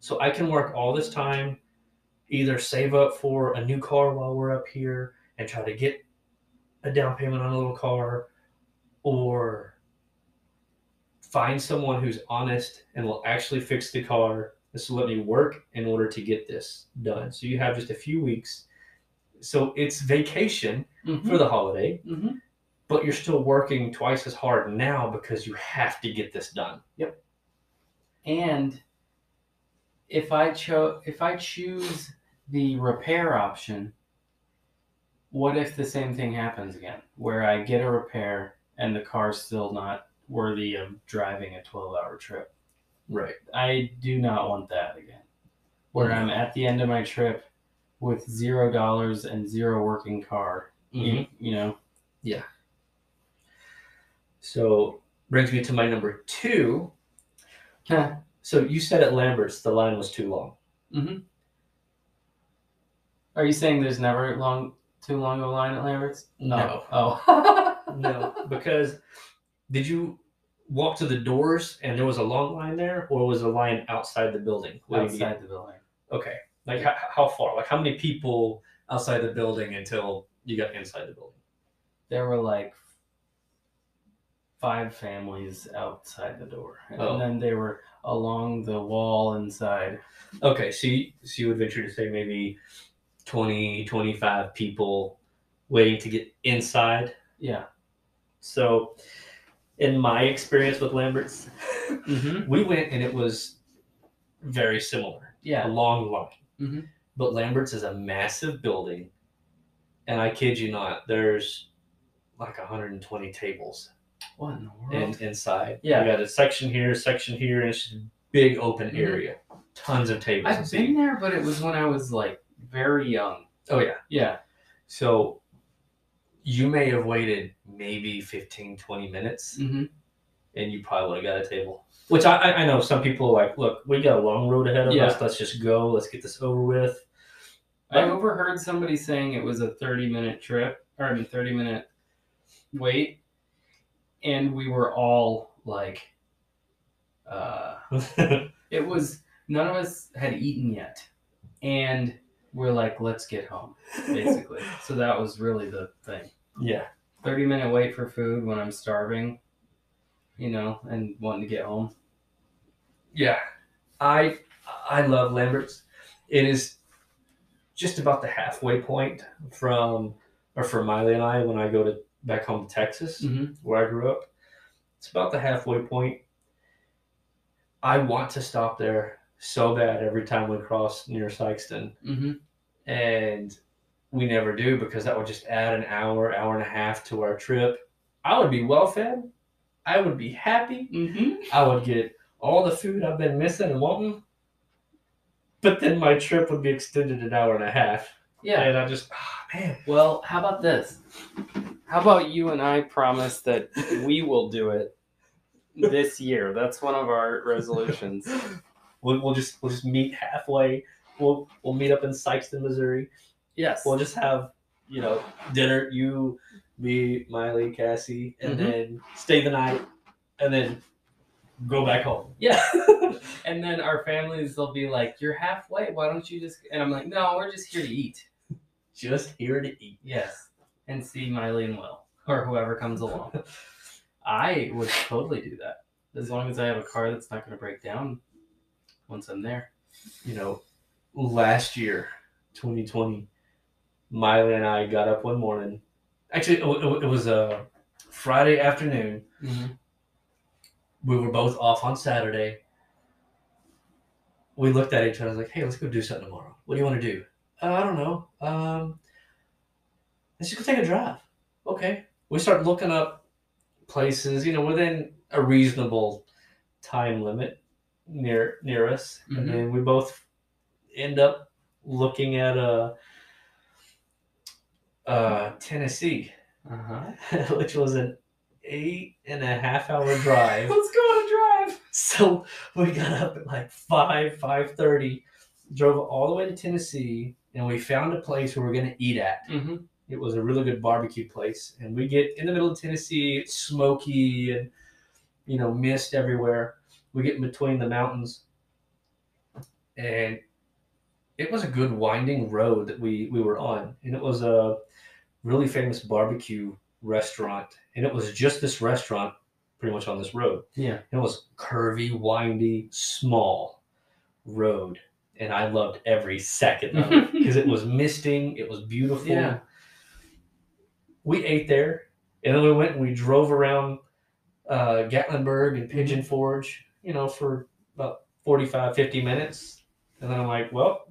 So I can work all this time, either save up for a new car while we're up here and try to get a down payment on a little car, or find someone who's honest and will actually fix the car. This will let me work in order to get this done. So you have just a few weeks. So it's vacation hmm for the holiday, hmm but you're still working twice as hard now because you have to get this done. Yep. And if I cho- if I choose the repair option, what if the same thing happens again, where I get a repair and the car's still not worthy of driving a 12-hour trip? Right. I do not want that again. Where I'm at the end of my trip with zero dollars and zero working car. You, you know. Yeah. So brings me to my number two. So you said at Lambert's the line was too long. hmm Are you saying there's never long too long of a line at Lambert's? No. Oh. No, because did you walk to the doors and there was a long line there, or was a line outside the building? waiting to get- Outside the building. Okay. Like how, how far? Like how many people outside the building until you got inside the building? There were like five families outside the door, and Oh. then they were along the wall inside. Okay, so you, so you would venture to say maybe 20, 25 people waiting to get inside. Yeah. So, in my experience with Lambert's, Mm-hmm. we went and it was very similar. Yeah. A long line. Mhm. But Lambert's is a massive building, and I kid you not, there's like 120 tables What in the world? in, inside. Yeah. We got a section here, a section here, and it's just a big open Mhm. area. Tons of tables. and I've been there, but it was when I was like very young. Oh yeah. Yeah. So you may have waited maybe 15, 20 minutes Mm-hmm. and you probably would have got a table. Which I, I know some people are like, look, we got a long road ahead of Yeah. us. Let's just go. Let's get this over with. I overheard somebody saying it was a 30 minute trip, or I mean, 30 minute wait. And we were all like, uh, it was, none of us had eaten yet. And we're like, let's get home, basically. so that was really the thing. yeah. 30 minute wait for food when I'm starving, you know, and wanting to get home. Yeah. I I love Lambert's. It is just about the halfway point from or for Miley and I when I go to back home to Texas. Mm-hmm. where I grew up. It's about the halfway point. I want to stop there so bad every time we cross near Sikeston, Mm-hmm. and we never do because that would just add an hour, hour and a half to our trip. I would be well fed. I would be happy. Mm-hmm. I would get all the food I've been missing and wanting. But then my trip would be extended an hour and a half. Yeah. And I just, ah, man. Well, how about this? How about you and I promise that we will do it this year? That's one of our resolutions. We'll, we'll just we'll just meet halfway. We'll we'll meet up in Sikeston, Missouri. Yes. We'll just have you know dinner. You, me, Miley, Cassie, and Mhm. then stay the night, and then go back home. yeah. and then our families will be like, "You're halfway. Why don't you just?" And I'm like, "No, we're just here to eat." Just here to eat. Yes. And see Miley and Will or whoever comes along. I would totally do that as long as I have a car that's not going to break down once I'm there. You know, last year, 2020, Miley and I got up one morning. Actually, it, it was a Friday afternoon. Mm-hmm. We were both off on Saturday. We looked at each other like, "Hey, let's go do something tomorrow. What do you want to do?" Uh, I don't know. Um, let's just go take a drive. Okay. We start looking up places, you know, within a reasonable time limit near near us, Mhm. and then we both end up looking at uh, uh, Tennessee, Uh huh. which was an eight and a half hour drive. Let's go on a drive. So we got up at like five, five thirty, drove all the way to Tennessee, and we found a place where we're gonna eat at. Mm-hmm. It was a really good barbecue place, and we get in the middle of Tennessee, it's smoky and you know mist everywhere. We get in between the mountains, and it was a good winding road that we we were on, and it was a really famous barbecue restaurant, and it was just this restaurant pretty much on this road. Yeah. It was curvy, windy, small road, and I loved every second of it because it was misting. It was beautiful. Yeah. We ate there, and then we went and we drove around uh, Gatlinburg and Pigeon Forge, you know, for about 45, 50 minutes. And then I'm like, well,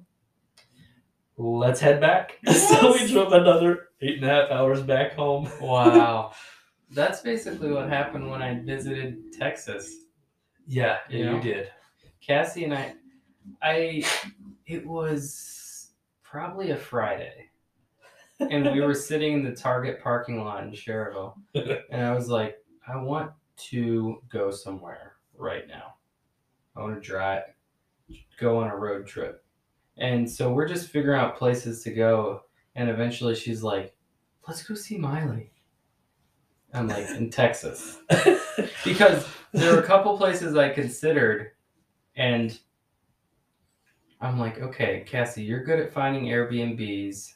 let's head back. so we drove another eight and a half hours back home. Wow. That's basically what happened when I visited Texas. Yeah, You know? you did. Cassie and I, I, it was probably a Friday, and we were sitting in the Target parking lot in Cherville, and I was like, I want to go somewhere right now. I want to drive, go on a road trip, and so we're just figuring out places to go, and eventually she's like, let's go see Miley. I'm like in Texas because there were a couple places I considered, and I'm like, okay, Cassie, you're good at finding Airbnbs.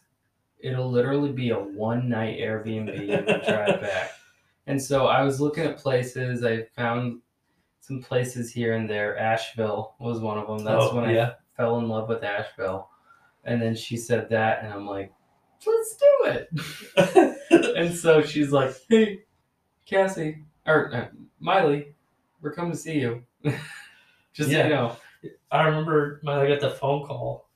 It'll literally be a one night Airbnb and drive back. And so I was looking at places. I found some places here and there. Asheville was one of them. That's Oh, when yeah. I fell in love with Asheville. And then she said that, and I'm like, let's do it. And so she's like, "Hey, Cassie or uh, Miley, we're coming to see you." Just so you know, I remember I got the phone call,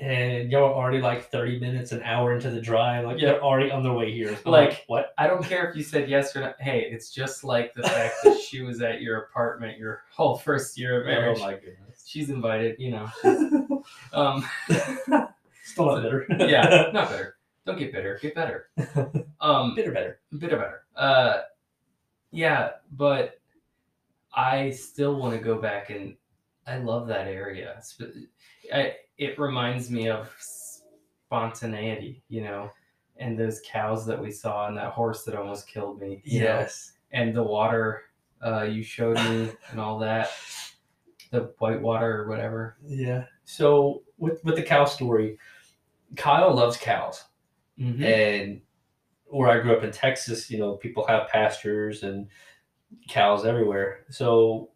and y'all were already like 30 minutes, an hour into the drive. Like, Yeah. they're already on their way here. I'm Like- what? I don't care if you said yes or not. Hey, it's just like the fact that she was at your apartment your whole first year of marriage. Oh my goodness. She's invited, you know. she's- um, Still not bitter. yeah, not better. Don't get bitter. Get better. Um, bitter better. bitter better. Uh, yeah, but I still want to go back and I love that area. I, it reminds me of spontaneity, you know, and those cows that we saw and that horse that almost killed me. you know, Yes. and the water uh, you showed me and all that, the white water or whatever. Yeah. So with with the cow story, Kyle loves cows, Mhm. and where I grew up in Texas, you know, people have pastures and cows everywhere. So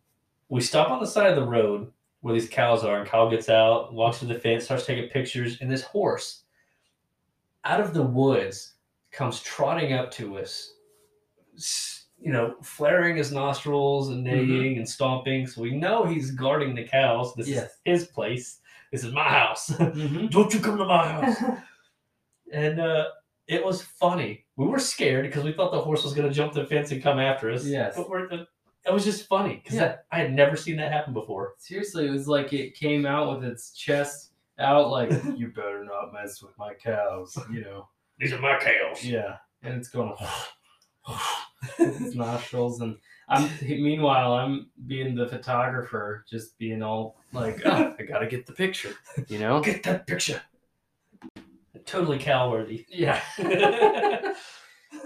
we stop on the side of the road where these cows are, and Kyle gets out, walks to the fence, starts taking pictures, and this horse out of the woods comes trotting up to us, you know, flaring his nostrils and neighing and stomping. So we know he's guarding the cows. This Yes. is his place. This is my house. Mhm. Don't you come to my house. and uh, it was funny. We were scared because we thought the horse was going to jump the fence and come after us. Yes. But we're, it was just funny because Yeah. I had never seen that happen before. Seriously, it was like it came out with its chest out, like you better not mess with my cows, you know. These are my cows. Yeah, and it's going its nostrils, and I'm meanwhile I'm being the photographer, just being all like, oh, I gotta get the picture, you know. Get that picture. Totally cow worthy. Yeah.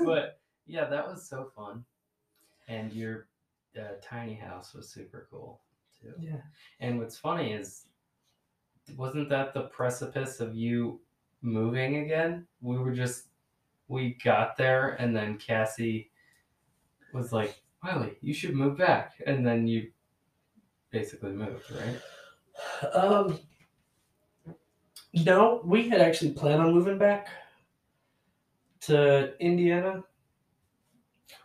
but yeah, that was so fun, and your uh, tiny house was super cool too. Yeah. And what's funny is, wasn't that the precipice of you moving again? We were just, we got there, and then Cassie was like, Miley, you should move back. And then you basically moved, right? Um, no, we had actually planned on moving back to Indiana.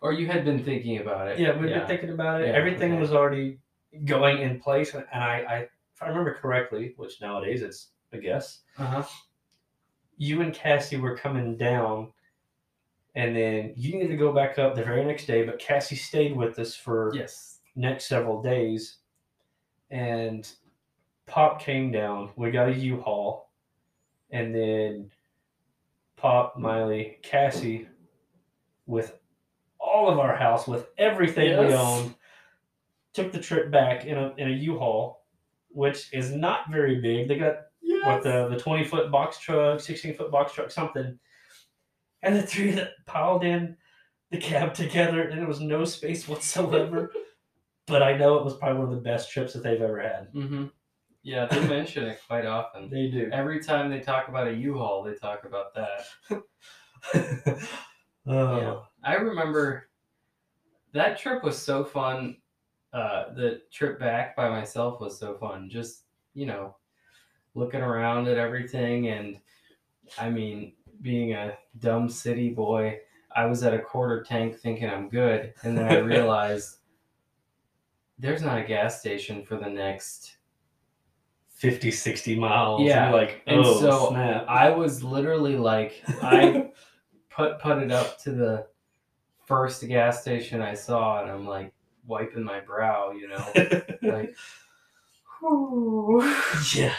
Or you had been thinking about it. Yeah, we've been thinking about it. Yeah, Everything okay. was already going in place, and I, I, if I remember correctly, which nowadays it's a guess, Uh-huh. you and Cassie were coming down, and then you needed to go back up the very next day. But Cassie stayed with us for Yes. next several days, and Pop came down. We got a U-Haul, and then Pop, Miley, Cassie, with all of our house with everything we owned. Took the trip back in a in a U-Haul, which is not very big. They got what the the 20 foot box truck, 16 foot box truck, something. And the three that piled in the cab together, and there was no space whatsoever. but I know it was probably one of the best trips that they've ever had. Mm-hmm. Yeah, they mention it quite often. They do. Every time they talk about a U-Haul, they talk about that. oh, Yeah. I remember that trip was so fun. Uh, the trip back by myself was so fun. Just, you know, looking around at everything. And I mean, being a dumb city boy, I was at a quarter tank thinking I'm good. And then I realized there's not a gas station for the next 50, 60 miles. Yeah, You're like, and oh, so snap. I was literally like, I put put it up to the first gas station I saw, and I'm like wiping my brow, you know, like, whew. yeah.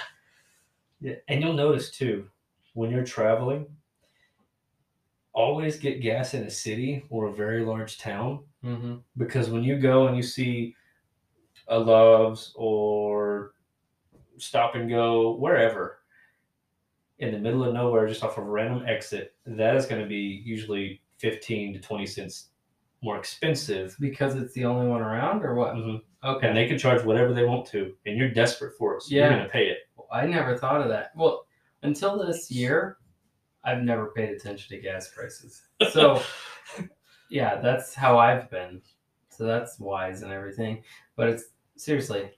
Yeah. And you'll notice too, when you're traveling, always get gas in a city or a very large town hmm because when you go and you see a Love's or Stop and Go, wherever, in the middle of nowhere, just off of a random exit, that is going to be usually 15 to 20 cents more expensive. because it's the only one around, or what? Mhm. Okay, And they can charge whatever they want to, and you're desperate for it, so Yeah. you're going to pay it. I never thought of that. Well, until this year, I've never paid attention to gas prices. So, yeah, that's how I've been. So that's wise and everything. But it's seriously,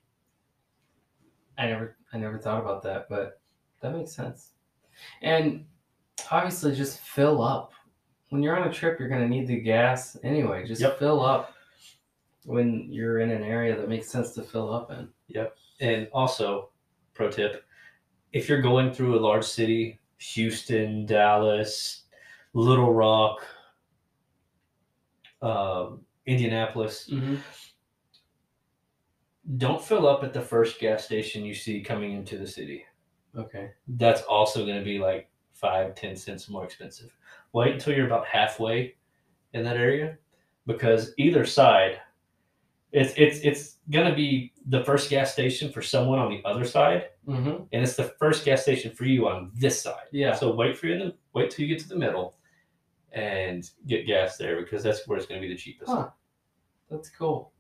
I never, I never thought about that. But that makes sense. And obviously, just fill up. When you're on a trip, you're gonna need the gas anyway. Just Yep. fill up when you're in an area that makes sense to fill up in. Yep. And also, pro tip if you're going through a large city, Houston, Dallas, Little Rock, um, Indianapolis, Mm-hmm. don't fill up at the first gas station you see coming into the city. Okay. That's also going to be like five, ten cents more expensive. Wait until you're about halfway in that area because either side, it's it's it's going to be the first gas station for someone on the other side Mm-hmm. and it's the first gas station for you on this side. Yeah. So wait for you in the wait till you get to the middle and get gas there because that's where it's going to be the cheapest. Huh. That's cool.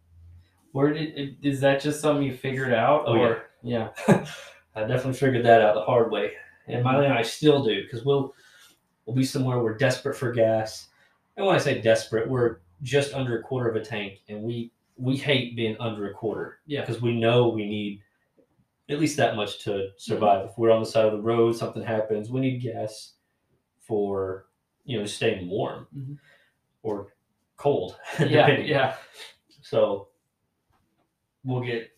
Where did is that just something you figured out? Oh, or yeah. I definitely figured that out the hard way, and Miley and I still do because we'll we'll be somewhere we're desperate for gas, and when I say desperate, we're just under a quarter of a tank, and we we hate being under a quarter Yeah. because we know we need at least that much to survive. If we're on the side of the road, something happens, we need gas for you know staying warm Mhm. or cold. Yeah. Yeah. So we'll get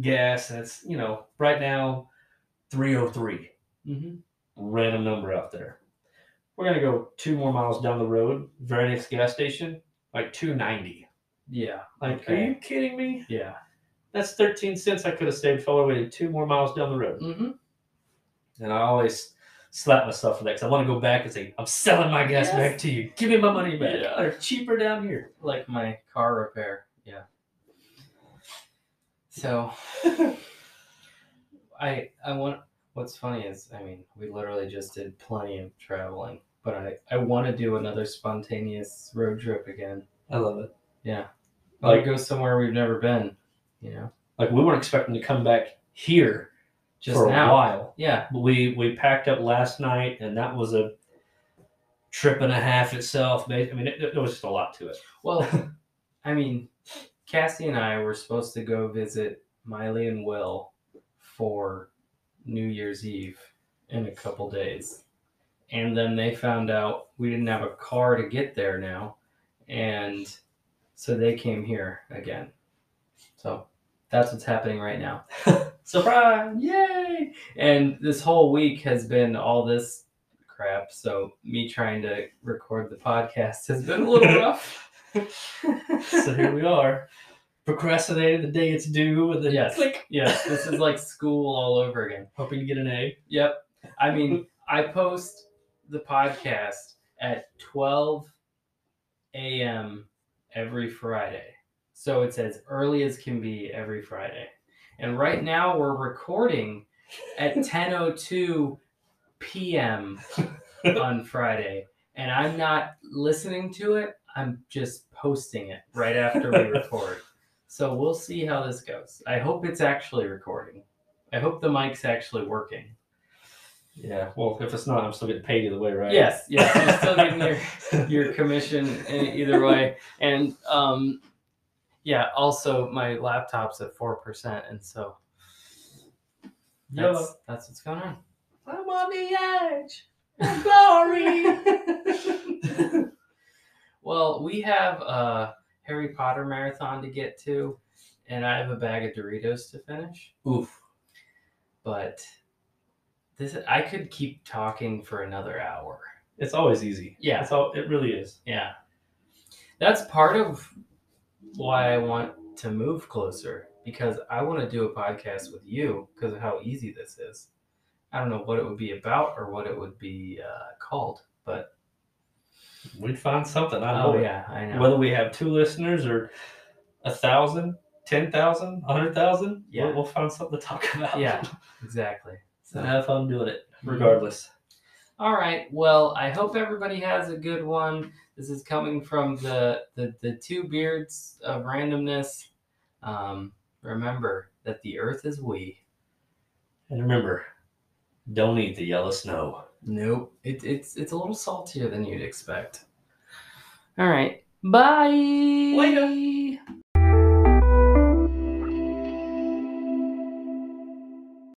gas, that's, you know right now three oh three Mm-hmm. random number out there. We're gonna go two more miles down the road, very next gas station, like two ninety. Yeah. Like, are you kidding me? Yeah. That's thirteen cents I could have saved if I waited two more miles down the road. Mm-hmm. And I always slap myself for that because I want to go back and say, I'm selling my gas Yes. back to you. Give me my money back. Yeah. They're cheaper down here. Like my car repair. Yeah. So I I want what's funny is I mean we literally just did plenty of traveling, but I I want to do another spontaneous road trip again. I love it. Yeah. Like go somewhere we've never been. You know. Like we weren't expecting to come back here Just for now. a while. Yeah. But we we packed up last night, and that was a trip and a half itself. I mean, it, there was just a lot to it. Well, I mean, Cassie and I were supposed to go visit Miley and Will for New Year's Eve in a couple days. And then they found out we didn't have a car to get there now. And so they came here again. So that's what's happening right now. Surprise! Yay! And this whole week has been all this crap. So me trying to record the podcast has been a little rough. so here we are, procrastinating the day it's due, and then Yes. click, Yes, this is like school all over again. hoping to get an A. Yep. I mean, I post the podcast at 12 a.m. every Friday. So it's as early as can be every Friday. And right now we're recording at 10:02 p.m. on Friday, and I'm not listening to it. I'm just posting it right after we record. So we'll see how this goes. I hope it's actually recording. I hope the mic's actually working. Yeah. Well, if it's not, I'm still getting paid either way, right? Yes, yes, you're still getting your your commission either way. And um, yeah, also my laptop's at four percent, and so that's Yellow. that's what's going on. I'm on the edge of glory. Well, we have a Harry Potter marathon to get to, and I have a bag of Doritos to finish. Oof. But this I could keep talking for another hour. It's always easy. Yeah. It's all. It really is. Yeah. That's part of why I want to move closer because I want to do a podcast with you because of how easy this is. I don't know what it would be about or what it would be uh, called, but We'd find something. I know. oh yeah, I know. Whether we have two listeners or a thousand, ten thousand, a hundred thousand, Yeah. we'll, we'll find something to talk about. Yeah. exactly. And So, have fun doing it, regardless. all right. Well, I hope everybody has a good one. This is coming from the the, the two beards of randomness. Um, remember that the Earth is we. And remember, don't eat the yellow snow. Nope. It, it's it's a little saltier than you'd expect. All right. Bye. Later.